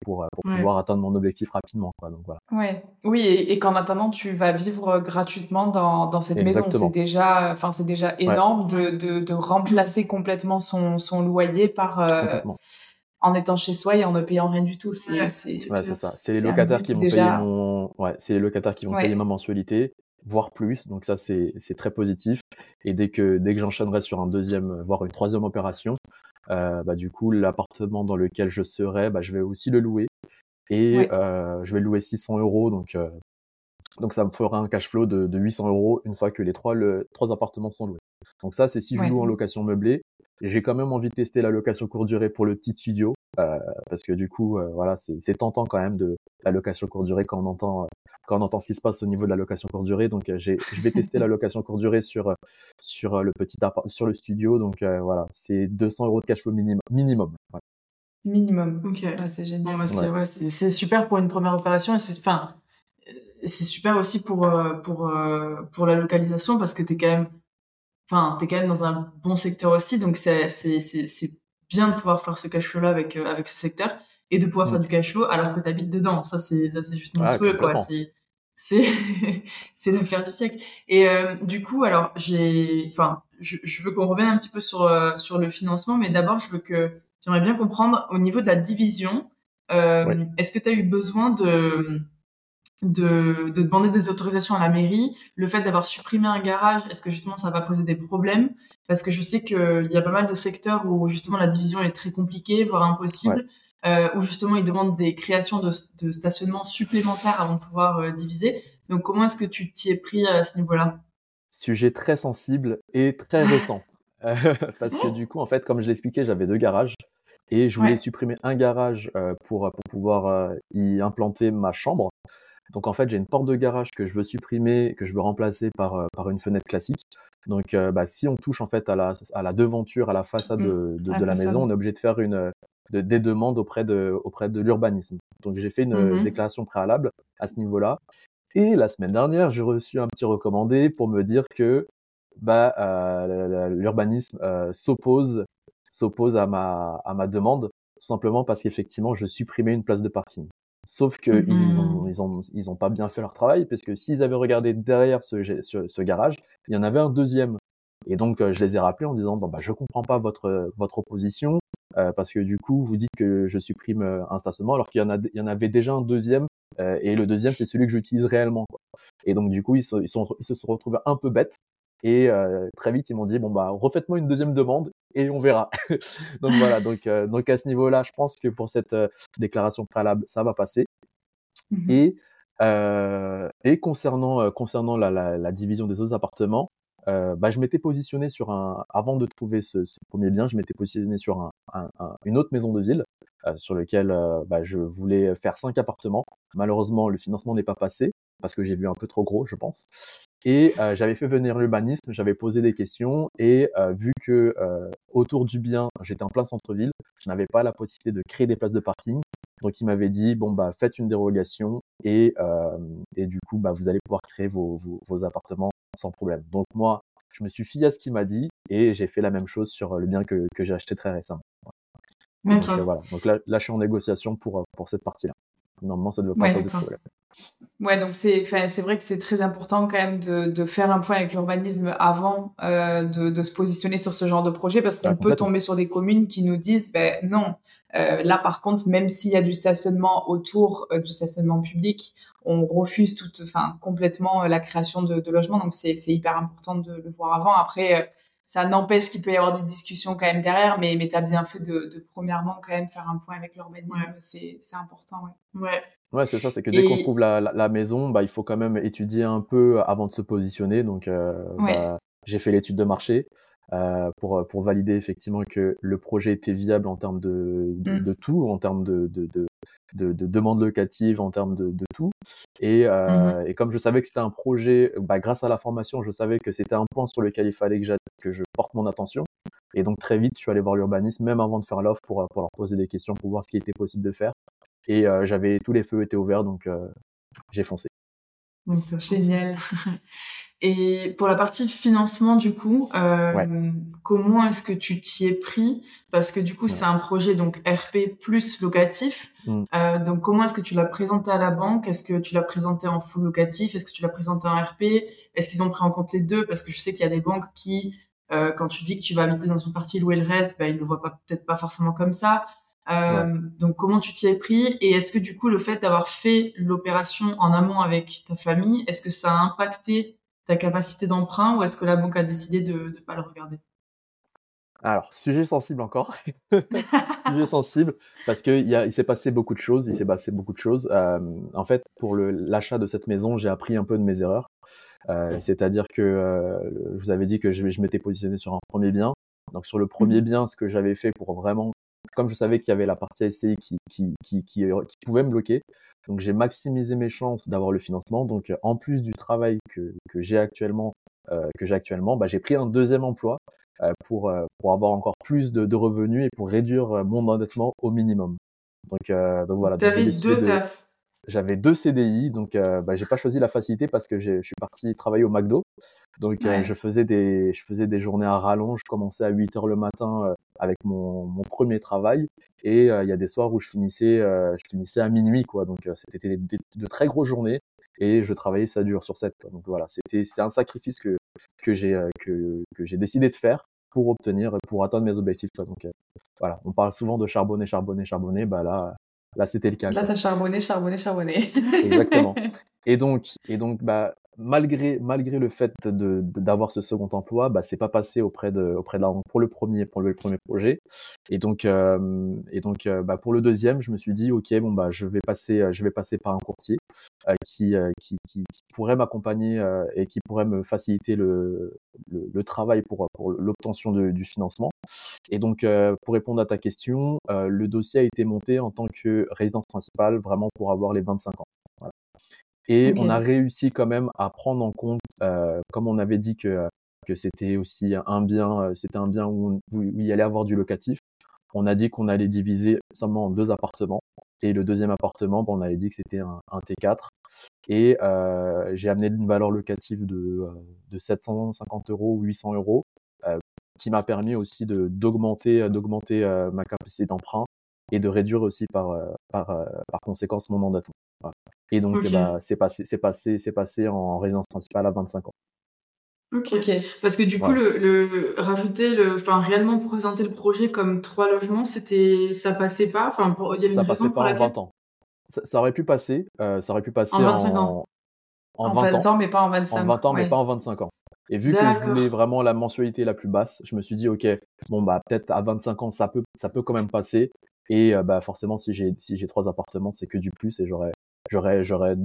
pour, pour pouvoir atteindre mon objectif rapidement. Quoi, donc, voilà. ouais. Oui, et, et qu'en attendant, tu vas vivre gratuitement dans, dans cette maison. C'est déjà, enfin, c'est déjà énorme de, de, de, remplacer complètement son, son loyer par. Euh, en étant chez soi et en ne payant rien du tout. C'est, c'est, c'est ça. C'est les locataires qui vont payer mon, ouais, c'est les locataires qui vont payer ma mensualité voire plus. Donc ça, c'est très positif. Et dès que, dès que j'enchaînerai sur un deuxième, voire une troisième opération, euh, bah, du coup, l'appartement dans lequel je serai, bah, je vais aussi le louer. Et euh, je vais le louer 600 euros. Donc, euh, donc ça me fera un cash flow de, de 800 euros une fois que les trois, le, trois appartements sont loués. Donc ça, c'est si je loue en location meublée. J'ai quand même envie de tester la location courte durée pour le petit studio. Euh, parce que du coup, euh, voilà, c'est tentant quand même de la location courte durée quand on entend quand on entend ce qui se passe au niveau de la location courte durée. Donc, euh, je vais tester la [laughs] location courte durée sur sur le petit sur le studio. Donc voilà, c'est 200 euros de cash flow minimum. Minimum. Minimum. Ok. c'est génial. Bah, c'est super pour une première opération. c'est enfin c'est super aussi pour pour pour la localisation parce que t'es quand même enfin t'es quand même dans un bon secteur aussi. Donc c'est c'est c'est bien de pouvoir faire ce cash flow là avec euh, avec ce secteur et de pouvoir faire du cash flow alors que tu habites dedans. Ça c'est ça c'est juste monstrueux quoi. C'est c'est [laughs] c'est l'affaire du siècle. Et euh, du coup, alors j'ai enfin je, je veux qu'on revienne un petit peu sur euh, sur le financement mais d'abord je veux que j'aimerais bien comprendre au niveau de la division euh, est-ce que tu as eu besoin de de, de, demander des autorisations à la mairie. Le fait d'avoir supprimé un garage, est-ce que justement ça va poser des problèmes? Parce que je sais qu'il y a pas mal de secteurs où justement la division est très compliquée, voire impossible, euh, où justement ils demandent des créations de, de stationnements supplémentaires avant de pouvoir euh, diviser. Donc comment est-ce que tu t'y es pris à ce niveau-là? Sujet très sensible et très récent. [laughs] [laughs] parce que du coup, en fait, comme je l'expliquais, j'avais deux garages et je voulais supprimer un garage euh, pour, pour pouvoir y implanter ma chambre. Donc en fait, j'ai une porte de garage que je veux supprimer, que je veux remplacer par, euh, par une fenêtre classique. Donc euh, bah, si on touche en fait à la, à la devanture, à la façade mmh. de, de, la, maison, on est obligé de faire une, de, des demandes auprès de, auprès de l'urbanisme. Donc j'ai fait une mmh déclaration préalable à ce niveau-là. Et la semaine dernière, j'ai reçu un petit recommandé pour me dire que bah, euh, l'urbanisme s'oppose s'oppose à ma, à ma demande, tout simplement parce qu'effectivement, je supprimais une place de parking. Sauf que ils, mmh ont, ils, ont, ils ont pas bien fait leur travail, puisque s'ils avaient regardé derrière ce, ce, garage, il y en avait un deuxième. Et donc, euh, je les ai rappelés en disant, bon, bah, je comprends pas votre, votre opposition, euh, parce que du coup, vous dites que je supprime euh, un stationnement, alors qu'il y en, a, il y en avait déjà un deuxième, et le deuxième, c'est celui que j'utilise réellement. Quoi. Et donc, du coup, ils, ils, sont, ils se sont retrouvés un peu bêtes, et euh, très vite, ils m'ont dit bon bah refaites-moi une deuxième demande et on verra. [laughs] donc voilà. Donc euh, donc à ce niveau-là, je pense que pour cette euh, déclaration préalable, ça va passer. Mmh et et concernant concernant la, la, la, division des autres appartements, bah, je m'étais positionné sur un avant de trouver ce, ce premier bien, je m'étais positionné sur un, un, une autre maison de ville sur lequel bah, je voulais faire cinq appartements. Malheureusement, le financement n'est pas passé parce que j'ai vu un peu trop gros, je pense. Et euh, j'avais fait venir l'urbanisme, j'avais posé des questions et euh, vu que euh, autour du bien, j'étais en plein centre-ville, je n'avais pas la possibilité de créer des places de parking. Donc il m'avait dit bon bah faites une dérogation et et du coup bah vous allez pouvoir créer vos, vos, vos appartements sans problème. Donc moi je me suis fié à ce qu'il m'a dit et j'ai fait la même chose sur le bien que, que j'ai acheté très récemment. Donc, voilà. Donc là, là je suis en négociation pour pour cette partie-là. Normalement ça ne devrait pas poser de problème. Ouais, donc c'est, c'est vrai que c'est très important quand même de, de faire un point avec l'urbanisme avant euh, de, de, se positionner sur ce genre de projet parce qu'on peut tomber sur des communes qui nous disent, ben non, euh, là par contre, même s'il y a du stationnement autour euh, du stationnement public, on refuse toute, enfin complètement la création de, de logements. Donc c'est, c'est hyper important de le voir avant. Après, ça n'empêche qu'il peut y avoir des discussions quand même derrière, mais, mais tu as bien fait de, de, premièrement quand même faire un point avec l'urbanisme, c'est, c'est important. Ouais. ouais. Ouais, c'est ça, c'est que dès qu'on trouve la, la, maison, bah, il faut quand même étudier un peu avant de se positionner. Donc, euh, bah, j'ai fait l'étude de marché euh, pour, pour valider effectivement que le projet était viable en termes de, de, mmh. de tout, en termes de, de, de, de, de demande locative, en termes de, de tout. Et, euh, mmh. et comme je savais que c'était un projet, bah, grâce à la formation, je savais que c'était un point sur lequel il fallait que, que je porte mon attention. Et donc très vite, je suis allé voir l'urbanisme, même avant de faire l'offre, pour, pour leur poser des questions, pour voir ce qui était possible de faire. Et euh, j'avais tous les feux étaient ouverts, donc euh, j'ai foncé. Génial. [laughs] Et pour la partie financement, du coup, euh, comment est-ce que tu t'y es pris? Parce que du coup, c'est un projet donc RP plus locatif. Mmh. Euh, donc, comment est-ce que tu l'as présenté à la banque? Est-ce que tu l'as présenté en full locatif? Est-ce que tu l'as présenté en RP Est-ce qu'ils ont pris en compte les deux? Parce que je sais qu'il y a des banques qui, euh, quand tu dis que tu vas habiter dans une partie louer le reste, bah, ils le voient pas peut-être pas forcément comme ça. Euh, donc comment tu t'y es pris? Et est-ce que du coup le fait d'avoir fait l'opération en amont avec ta famille, est-ce que ça a impacté ta capacité d'emprunt ou est-ce que la banque a décidé de ne pas le regarder? Alors, sujet sensible encore. [laughs] sujet sensible parce qu'il il s'est passé beaucoup de choses. Il s'est passé beaucoup de choses. Euh, en fait, pour l'achat de cette maison, j'ai appris un peu de mes erreurs. Euh, C'est-à-dire que euh, je vous avais dit que je, je m'étais positionné sur un premier bien. Donc sur le premier mmh bien, ce que j'avais fait pour vraiment comme je savais qu'il y avait la partie SCI qui, qui, qui, qui, pouvait me bloquer, donc j'ai maximisé mes chances d'avoir le financement. Donc en plus du travail que, que j'ai actuellement, euh, que j'ai actuellement, bah, j'ai pris un deuxième emploi euh, pour, euh, pour avoir encore plus de, de, revenus et pour réduire mon endettement au minimum. Donc, donc voilà. T'avais deux tafs. J'avais deux CDI, donc euh, bah, j'ai pas choisi la facilité parce que je suis parti travailler au McDo. Donc euh, je faisais des je faisais des journées à rallonge. Je commençais à 8 heures le matin euh, avec mon, mon premier travail et il y a des soirs où je finissais je finissais à minuit quoi. Donc c'était de très grosses journées et je travaillais ça dure sur 7. Donc voilà, c'était c'était un sacrifice que que j'ai que que j'ai décidé de faire pour obtenir pour atteindre mes objectifs. Donc voilà, on parle souvent de charbonner, charbonner, charbonner. Bah là, Là, c'était le cas. Là, t'as charbonné, charbonné, charbonné. Exactement. [laughs] Et donc, et donc, bah, malgré malgré le fait de d'avoir ce second emploi, bah, c'est pas passé auprès de auprès de la pour le premier pour le premier projet. Et donc, euh, et donc, euh, bah, pour le deuxième, je me suis dit, ok, bon bah, je vais passer euh, je vais passer par un courtier euh, qui, qui, qui, qui pourrait m'accompagner et qui pourrait me faciliter le le, le travail pour pour l'obtention du financement. Et donc, euh, pour répondre à ta question, euh, le dossier a été monté en tant que résidence principale, vraiment pour avoir les 25 ans. Et on a réussi quand même à prendre en compte, euh, comme on avait dit que que c'était aussi un bien, c'était un bien où, où, il y allait avoir du locatif. On a dit qu'on allait diviser seulement en deux appartements. Et le deuxième appartement, bon, on avait dit que c'était un, un, T4. Et euh, j'ai amené une valeur locative de, de 750 euros ou 800 euros, euh, qui m'a permis aussi de d'augmenter d'augmenter ma capacité d'emprunt et de réduire aussi par par par conséquence mon endettement. Voilà. Et donc bah, c'est passé c'est passé c'est passé en résidence principale à 25 ans. Ok. Parce que du coup, le, le, rajouter, le, enfin réellement présenter le projet comme trois logements, c'était, ça passait pas? Enfin, il y a une ça passait pas en 20 ans. Ça, ça, aurait pu passer. Euh, ça aurait pu passer en 25 ans. En, en 20, ans, mais pas en 25 ans. En 20 ans, mais pas en 25 ans. Et vu que je voulais vraiment la mensualité la plus basse, je me suis dit, ok, bon bah peut-être à 25 ans, ça peut, ça peut quand même passer. Et euh, bah forcément, si j'ai si j'ai trois appartements, c'est que du plus et j'aurais j'aurais j'aurais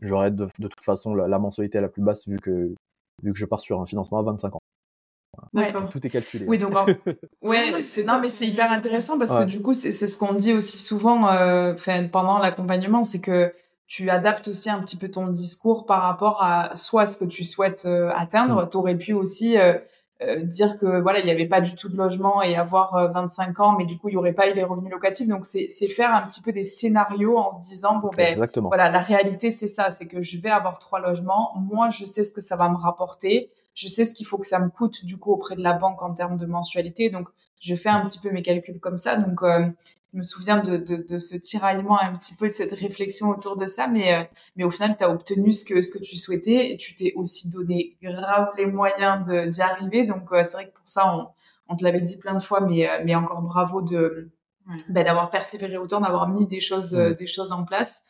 j'aurais de, de, toute façon la, la mensualité la plus basse vu que vu que je pars sur un financement à 25 ans. D'accord. Tout est calculé. Oui, donc [laughs] ouais, c'est non mais c'est hyper intéressant parce que du coup c'est ce qu'on dit aussi souvent euh, pendant l'accompagnement, c'est que tu adaptes aussi un petit peu ton discours par rapport à soit ce que tu souhaites euh, atteindre. Mm. Tu aurais pu aussi euh, dire que voilà il n'y avait pas du tout de logement et avoir 25 ans, mais du coup il y aurait pas eu les revenus locatifs. Donc c'est c'est faire un petit peu des scénarios en se disant bon ben Exactement. voilà la réalité c'est ça, c'est que je vais avoir trois logements. Moi je sais ce que ça va me rapporter je sais ce qu'il faut que ça me coûte du coup auprès de la banque en termes de mensualité. Donc, je fais un petit peu mes calculs comme ça. Donc, euh, je me souviens de, de, de, ce tiraillement un petit peu de cette réflexion autour de ça. Mais, euh, mais au final, tu as obtenu ce que, ce que tu souhaitais et tu t'es aussi donné grave les moyens d'y arriver. Donc, euh, c'est vrai que pour ça, on, on te l'avait dit plein de fois, mais, mais encore bravo de ben, d'avoir persévéré autant, d'avoir mis des choses, des choses en place.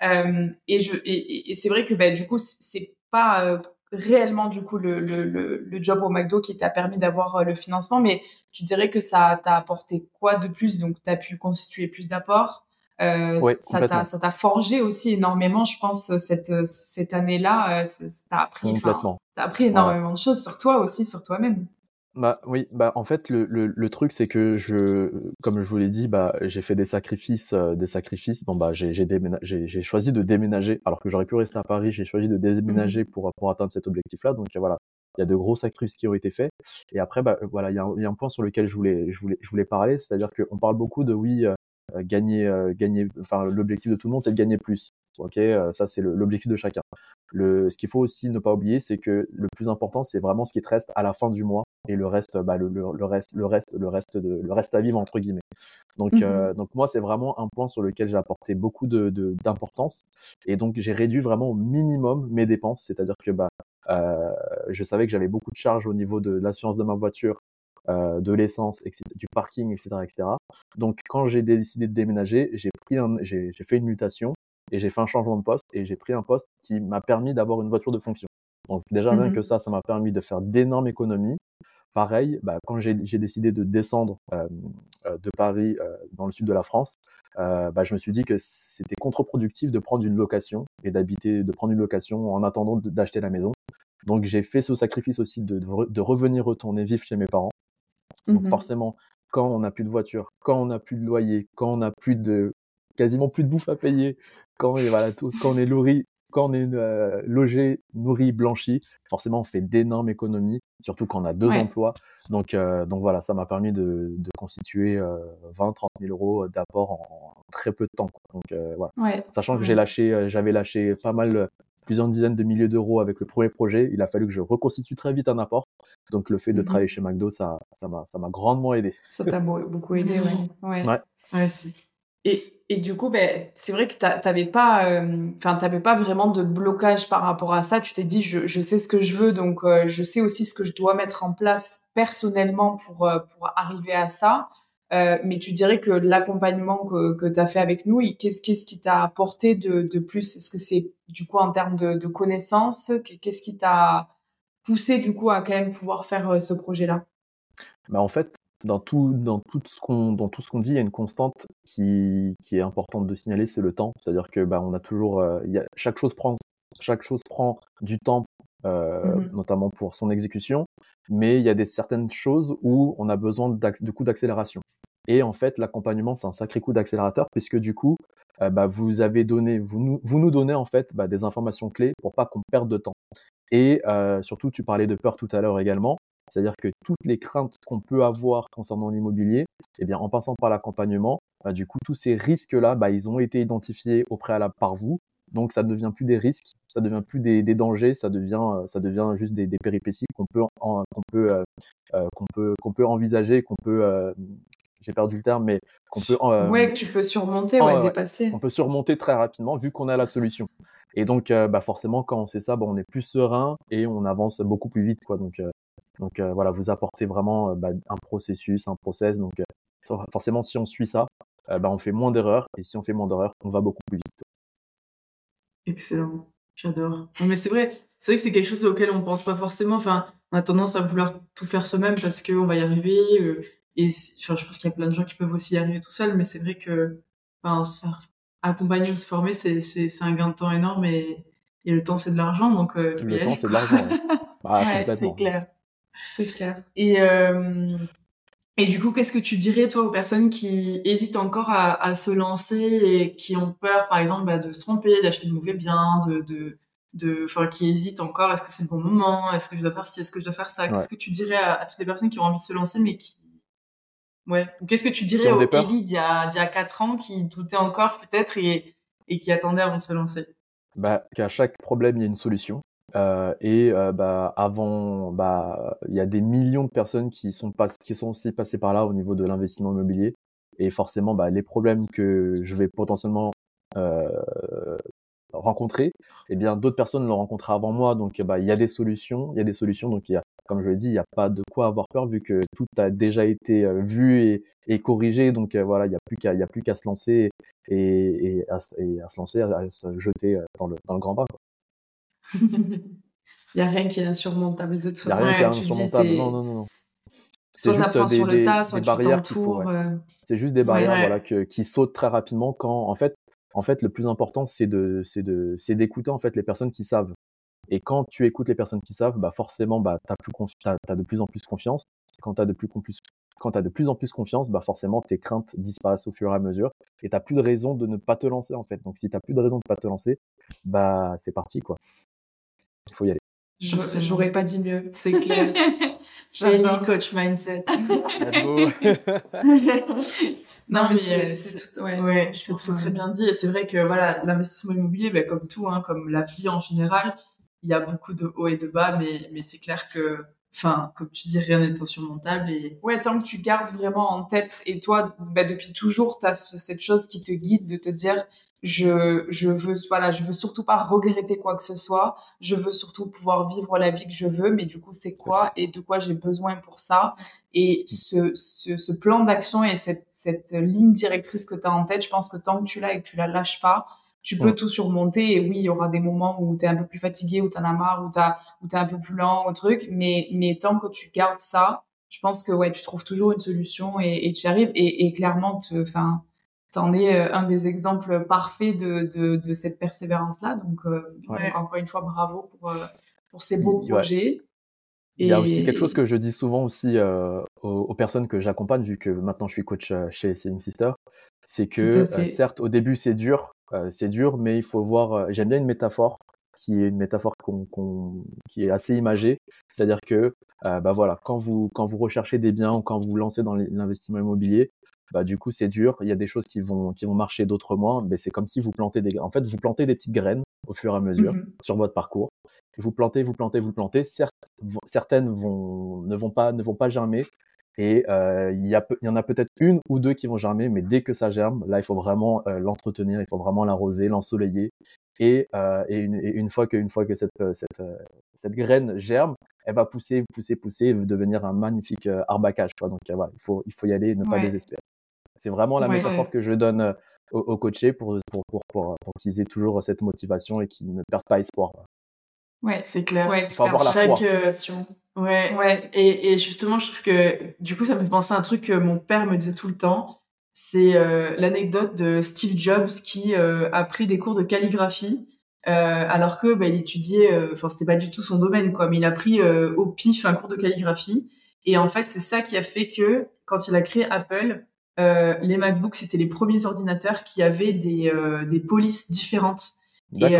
et je et, et c'est vrai que ben, du coup, c'est pas réellement du coup le, le, le, job au McDo qui t'a permis d'avoir euh, le financement, mais tu dirais que ça t'a apporté quoi de plus? Donc, tu as pu constituer plus d'apports. Euh, ça t'a ça t'a forgé aussi énormément, je pense, cette cette année-là. Euh, ça t'a appris, t'as appris énormément de choses sur toi aussi, sur toi-même. Bah oui, bah en fait le, le, le truc c'est que je, comme je vous l'ai dit, bah j'ai fait des sacrifices, euh, des sacrifices. Bon bah j'ai j'ai j'ai choisi de déménager alors que j'aurais pu rester à Paris. J'ai choisi de déménager mmh. pour pour atteindre cet objectif-là. Donc voilà, il y a de gros sacrifices qui ont été faits. Et après bah voilà, il y a, il y a un point sur lequel je voulais je voulais je voulais parler, c'est-à-dire qu'on parle beaucoup de oui euh, gagner euh, gagner. Enfin l'objectif de tout le monde c'est de gagner plus. Ok, ça c'est l'objectif de chacun. Le, ce qu'il faut aussi ne pas oublier, c'est que le plus important, c'est vraiment ce qui te reste à la fin du mois et le reste, bah, le, le, le, reste, le reste, le reste de, le reste à vivre entre guillemets. Donc, mmh euh, donc moi, c'est vraiment un point sur lequel j'ai apporté beaucoup de d'importance et donc j'ai réduit vraiment au minimum mes dépenses, c'est-à-dire que bah, euh, je savais que j'avais beaucoup de charges au niveau de l'assurance de ma voiture, euh, de l'essence, du parking, etc., etc. Donc, quand j'ai décidé de déménager, j'ai pris un, j'ai fait une mutation et j'ai fait un changement de poste et j'ai pris un poste qui m'a permis d'avoir une voiture de fonction. Donc déjà, rien mmh que ça, ça m'a permis de faire d'énormes économies. Pareil, bah, quand j'ai décidé de descendre euh, de Paris euh, dans le sud de la France, euh, bah, je me suis dit que c'était contre-productif de prendre une location et d'habiter, de prendre une location en attendant d'acheter la maison. Donc j'ai fait ce sacrifice aussi de, de, revenir retourner vivre chez mes parents. Donc mmh forcément, quand on n'a plus de voiture, quand on n'a plus de loyer, quand on n'a plus de quasiment plus de bouffe à payer, quand, et voilà, tout, quand on est nourri, quand on est euh, logé, nourri, blanchi, forcément on fait d'énormes économies, surtout quand on a deux emplois. Donc, euh, donc voilà, ça m'a permis de, de constituer euh, 20, 30 000 euros d'apport en, très peu de temps. Donc euh. Sachant que j'ai lâché, j'avais lâché pas mal, plusieurs dizaines de milliers d'euros avec le premier projet, il a fallu que je reconstitue très vite un apport. Donc le fait de mmh travailler chez McDo, ça, ça m'a, ça m'a grandement aidé. Ça t'a beaucoup aidé, ouais. [laughs] Ouais. ouais et, et du coup, ben, c'est vrai que t'avais pas, euh, enfin, t'avais pas vraiment de blocage par rapport à ça. Tu t'es dit, je, je sais ce que je veux, donc euh, je sais aussi ce que je dois mettre en place personnellement pour euh, pour arriver à ça. mais tu dirais que l'accompagnement que que t'as fait avec nous, qu'est-ce qu'est-ce qui t'a apporté de de plus? Est-ce que c'est du coup en termes de, de connaissances? Qu'est-ce qui t'a poussé du coup à quand même pouvoir faire ce projet-là? Bah en fait, dans tout, dans tout ce qu'on, dans tout ce qu'on dit, il y a une constante qui, qui est importante de signaler, c'est le temps. C'est-à-dire que, bah, on a toujours, euh, il y a, chaque chose prend, chaque chose prend du temps, euh, mmh notamment pour son exécution. Mais il y a des certaines choses où on a besoin de coup d'accélération. Et en fait, l'accompagnement, c'est un sacré coup d'accélérateur puisque du coup, euh, bah, vous avez donné, vous nous, vous nous donnez en fait bah, des informations clés pour pas qu'on perde de temps. Et euh, surtout, tu parlais de peur tout à l'heure également. C'est-à-dire que toutes les craintes qu'on peut avoir concernant l'immobilier, eh bien, en passant par l'accompagnement, bah, du coup, tous ces risques-là, bah, ils ont été identifiés au préalable par vous. Donc, ça ne devient plus des risques, ça ne devient plus des, des, dangers, ça devient, ça devient juste des, des péripéties qu'on peut, qu'on peut, euh, euh, qu'on peut, qu'on peut envisager, qu'on peut, euh, j'ai perdu le terme, mais qu'on peut. Euh, ouais, que tu peux surmonter, ouais, dépasser. On peut surmonter très rapidement vu qu'on a la solution. Et donc, euh, bah forcément, quand on sait ça, bah, on est plus serein et on avance beaucoup plus vite, quoi. Donc, euh, donc voilà, vous apportez vraiment bah, un processus, un process. Donc, forcément, si on suit ça, bah, on fait moins d'erreurs et si on fait moins d'erreurs, on va beaucoup plus vite. Excellent, j'adore. Mais c'est vrai, c'est vrai que c'est quelque chose auquel on pense pas forcément. Enfin, on a tendance à vouloir tout faire soi-même parce qu'on va y arriver. et enfin, je pense qu'il y a plein de gens qui peuvent aussi y arriver tout seuls, mais c'est vrai que enfin, se faire accompagner ou se former, c'est, un gain de temps énorme et, et le temps, c'est de l'argent. Donc, euh, le temps, c'est de l'argent. [laughs] bah, ouais, c'est clair. C'est clair. Et, euh, et du coup, qu'est-ce que tu dirais, toi, aux personnes qui hésitent encore à, à se lancer et qui ont peur, par exemple, bah, de se tromper, d'acheter le mauvais bien, de, de, de, enfin, qui hésitent encore, est-ce que c'est le bon moment, est-ce que je dois faire ci, est-ce que je dois faire ça, qu'est-ce que tu dirais à, à, toutes les personnes qui ont envie de se lancer mais qui, Ouais. Qu'est-ce que tu dirais au Ellie d'il y a, d'il y a 4 ans qui doutait encore peut-être et, et qui attendait avant de se lancer? Bah, Qu'à chaque problème, il y a une solution. Euh, et euh, bah, avant, bah, il y a des millions de personnes qui sont, pas, qui sont aussi passées par là au niveau de l'investissement immobilier. Et forcément, bah, les problèmes que je vais potentiellement euh, rencontrer, eh bien, d'autres personnes l'ont rencontré avant moi. Donc, bah, il y a des solutions. Il y a des solutions. Donc, y a comme je l'ai dit, il n'y a pas de quoi avoir peur vu que tout a déjà été euh, vu et, corrigé. Donc euh, voilà, il n'y a plus qu'à, se lancer et, à, et, à, se lancer, à, se jeter euh, dans le, dans le grand bain. [laughs] Il n'y a rien qui est insurmontable de toute façon. Il n'y a rien qui est insurmontable. Non, non, non. C'est juste des, sur le tas, soit des barrières qu'il faut. Ouais. C'est juste des barrières ouais, voilà, que, qui sautent très rapidement quand, en fait, en fait, le plus important, c'est de, c'est d'écouter en fait les personnes qui savent. Et quand tu écoutes les personnes qui savent, bah forcément, bah, tu as, as, de plus en plus confiance. Quand tu as de plus en plus quand as de plus en plus confiance, bah forcément tes craintes disparaissent au fur et à mesure et t'as plus de raison de ne pas te lancer en fait. Donc si t'as plus de raison de ne pas te lancer, bah c'est parti quoi. Il faut y aller. J'aurais pas dit mieux, c'est clair. [laughs] J'adore coach mindset. [laughs] non, mais, c'est tout, ouais, ouais c'est très, très bien dit. Et c'est vrai que voilà, l'investissement immobilier, bah, comme tout, hein, comme la vie en général, il y a beaucoup de hauts et de bas, mais, mais c'est clair que, enfin, comme tu dis, rien n'est insurmontable et... Ouais, tant que tu gardes vraiment en tête, et toi, bah, depuis toujours, tu as cette chose qui te guide de te dire, je, je veux, voilà, je veux surtout pas regretter quoi que ce soit, je veux surtout pouvoir vivre la vie que je veux, mais du coup, c'est quoi et de quoi j'ai besoin pour ça? Et ce, ce, ce plan d'action et cette, cette ligne directrice que tu as en tête, je pense que tant que tu l'as et que tu la lâches pas, tu peux tout surmonter et oui, il y aura des moments où tu es un peu plus fatigué, où tu en as marre, où tu où es un peu plus lent au truc, mais, mais tant que tu gardes ça, je pense que ouais, tu trouves toujours une solution et, et tu y arrives. Et, et clairement, enfin, t'en es euh, un des exemples parfaits de, de, de cette persévérance-là. Donc, euh, donc, encore une fois, bravo pour, euh, pour ces beaux projets. Il y a aussi quelque chose que je dis souvent aussi euh, aux, aux, personnes que j'accompagne, vu que maintenant je suis coach chez Selling Sister, c'est que certes au début c'est dur, euh, c'est dur, mais il faut voir. J'aime bien une métaphore qui est une métaphore qu'on, qu'on, qui est assez imagée, c'est-à-dire que bah voilà, quand vous quand vous recherchez des biens ou quand vous vous lancez dans l'investissement immobilier, bah du coup c'est dur. Il y a des choses qui vont qui vont marcher, d'autres moins. Mais c'est comme si vous plantez des en fait vous plantez des petites graines au fur et à mesure mmh sur votre parcours. Vous plantez, vous plantez, vous plantez. Certes, certaines vont ne vont pas ne vont pas germer, et euh, il, y a, il y en a peut-être une ou deux qui vont germer, mais dès que ça germe, là, il faut vraiment euh, l'entretenir, il faut vraiment l'arroser, l'ensoleiller. Et, euh, et, une, et, une, fois que, une fois que cette, euh, cette, euh, cette graine germe, elle va pousser, pousser, pousser, et devenir un magnifique euh, arbacage. Quoi. Donc voilà, il faut, il faut y aller, ne pas ouais. désespérer. C'est vraiment la ouais, métaphore ouais. que je donne aux, aux coachés pour, pour, pour, pour, pour qu'ils aient toujours cette motivation et qu'ils ne perdent pas espoir. Ouais, c'est clair. Ouais, il faut avoir la chaque, foi. Euh, ouais. Ouais. Et, et justement, je trouve que du coup, ça me fait penser à un truc que mon père me disait tout le temps. C'est euh, l'anecdote de Steve Jobs qui euh, a pris des cours de calligraphie euh, alors que bah, il étudiait, euh, enfin c'était pas du tout son domaine quoi, mais il a pris euh, au pif un cours de calligraphie. Et en fait, c'est ça qui a fait que quand il a créé Apple, euh, les MacBooks c'était les premiers ordinateurs qui avaient des des polices différentes. Et,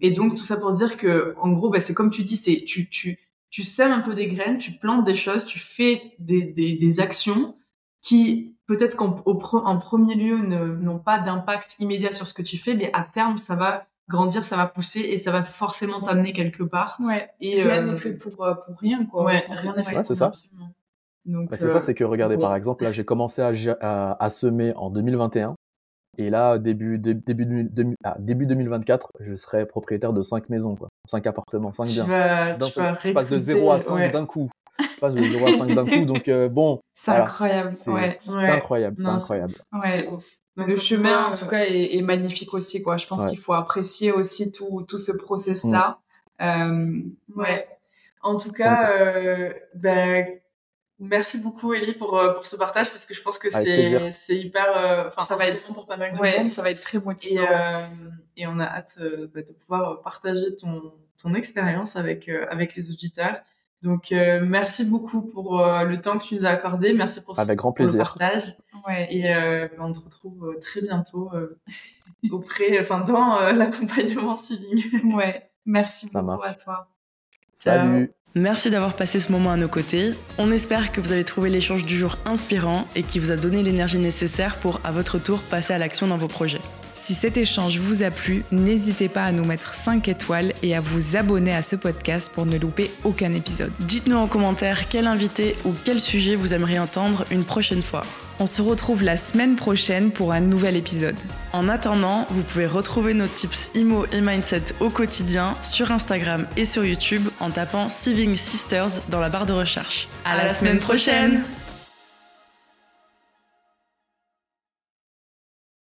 et donc tout ça pour dire que en gros, bah, c'est comme tu dis, c'est tu tu tu sèmes un peu des graines, tu plantes des choses, tu fais des des, des actions qui peut-être qu'en en premier lieu n'ont pas d'impact immédiat sur ce que tu fais, mais à terme ça va grandir, ça va pousser et ça va forcément t'amener quelque part. Ouais. Et rien n'est fait pour pour rien quoi. Ouais, rien n'est fait. c'est ça. Donc bah, c'est ça, c'est que regardez par exemple là j'ai commencé à, à, semer en 2021 et là début début ah, début 2024 je serai propriétaire de cinq maisons quoi, cinq appartements, cinq biens. je passe de 0 à 5 d'un coup. Je passe de 0 à 5 d'un coup [laughs] donc euh, bon. C'est incroyable. C'est incroyable, c'est incroyable. Ouais. le chemin, en tout cas, est, magnifique aussi, quoi. Je pense qu'il faut apprécier aussi tout, tout ce process-là. Mm. Euh, ouais. En tout cas, euh, ben, merci beaucoup, Ellie, pour, euh, pour ce partage, parce que je pense que c'est, c'est hyper, euh, enfin, ça va être bon pour pas mal de ouais, ça va être très motivant. Et, euh, et on a hâte bah, de pouvoir partager ton, ton expérience avec, avec les auditeurs. Donc, euh, merci beaucoup pour euh, le temps que tu nous as accordé. Merci pour, Avec grand plaisir. le partage. Ouais. Et euh, on te retrouve très bientôt [laughs] auprès, enfin, dans [laughs] l'accompagnement Sealing. ouais. Merci beaucoup à toi. Salut. Merci d'avoir passé ce moment à nos côtés. On espère que vous avez trouvé l'échange du jour inspirant et qui vous a donné l'énergie nécessaire pour, à votre tour, passer à l'action dans vos projets. Si cet échange vous a plu, n'hésitez pas à nous mettre 5 étoiles et à vous abonner à ce podcast pour ne louper aucun épisode. Dites-nous en commentaire quel invité ou quel sujet vous aimeriez entendre une prochaine fois. On se retrouve la semaine prochaine pour un nouvel épisode. En attendant, vous pouvez retrouver nos tips IMO et Mindset au quotidien sur Instagram et sur YouTube en tapant Saving Sisters dans la barre de recherche. À, la, semaine prochaine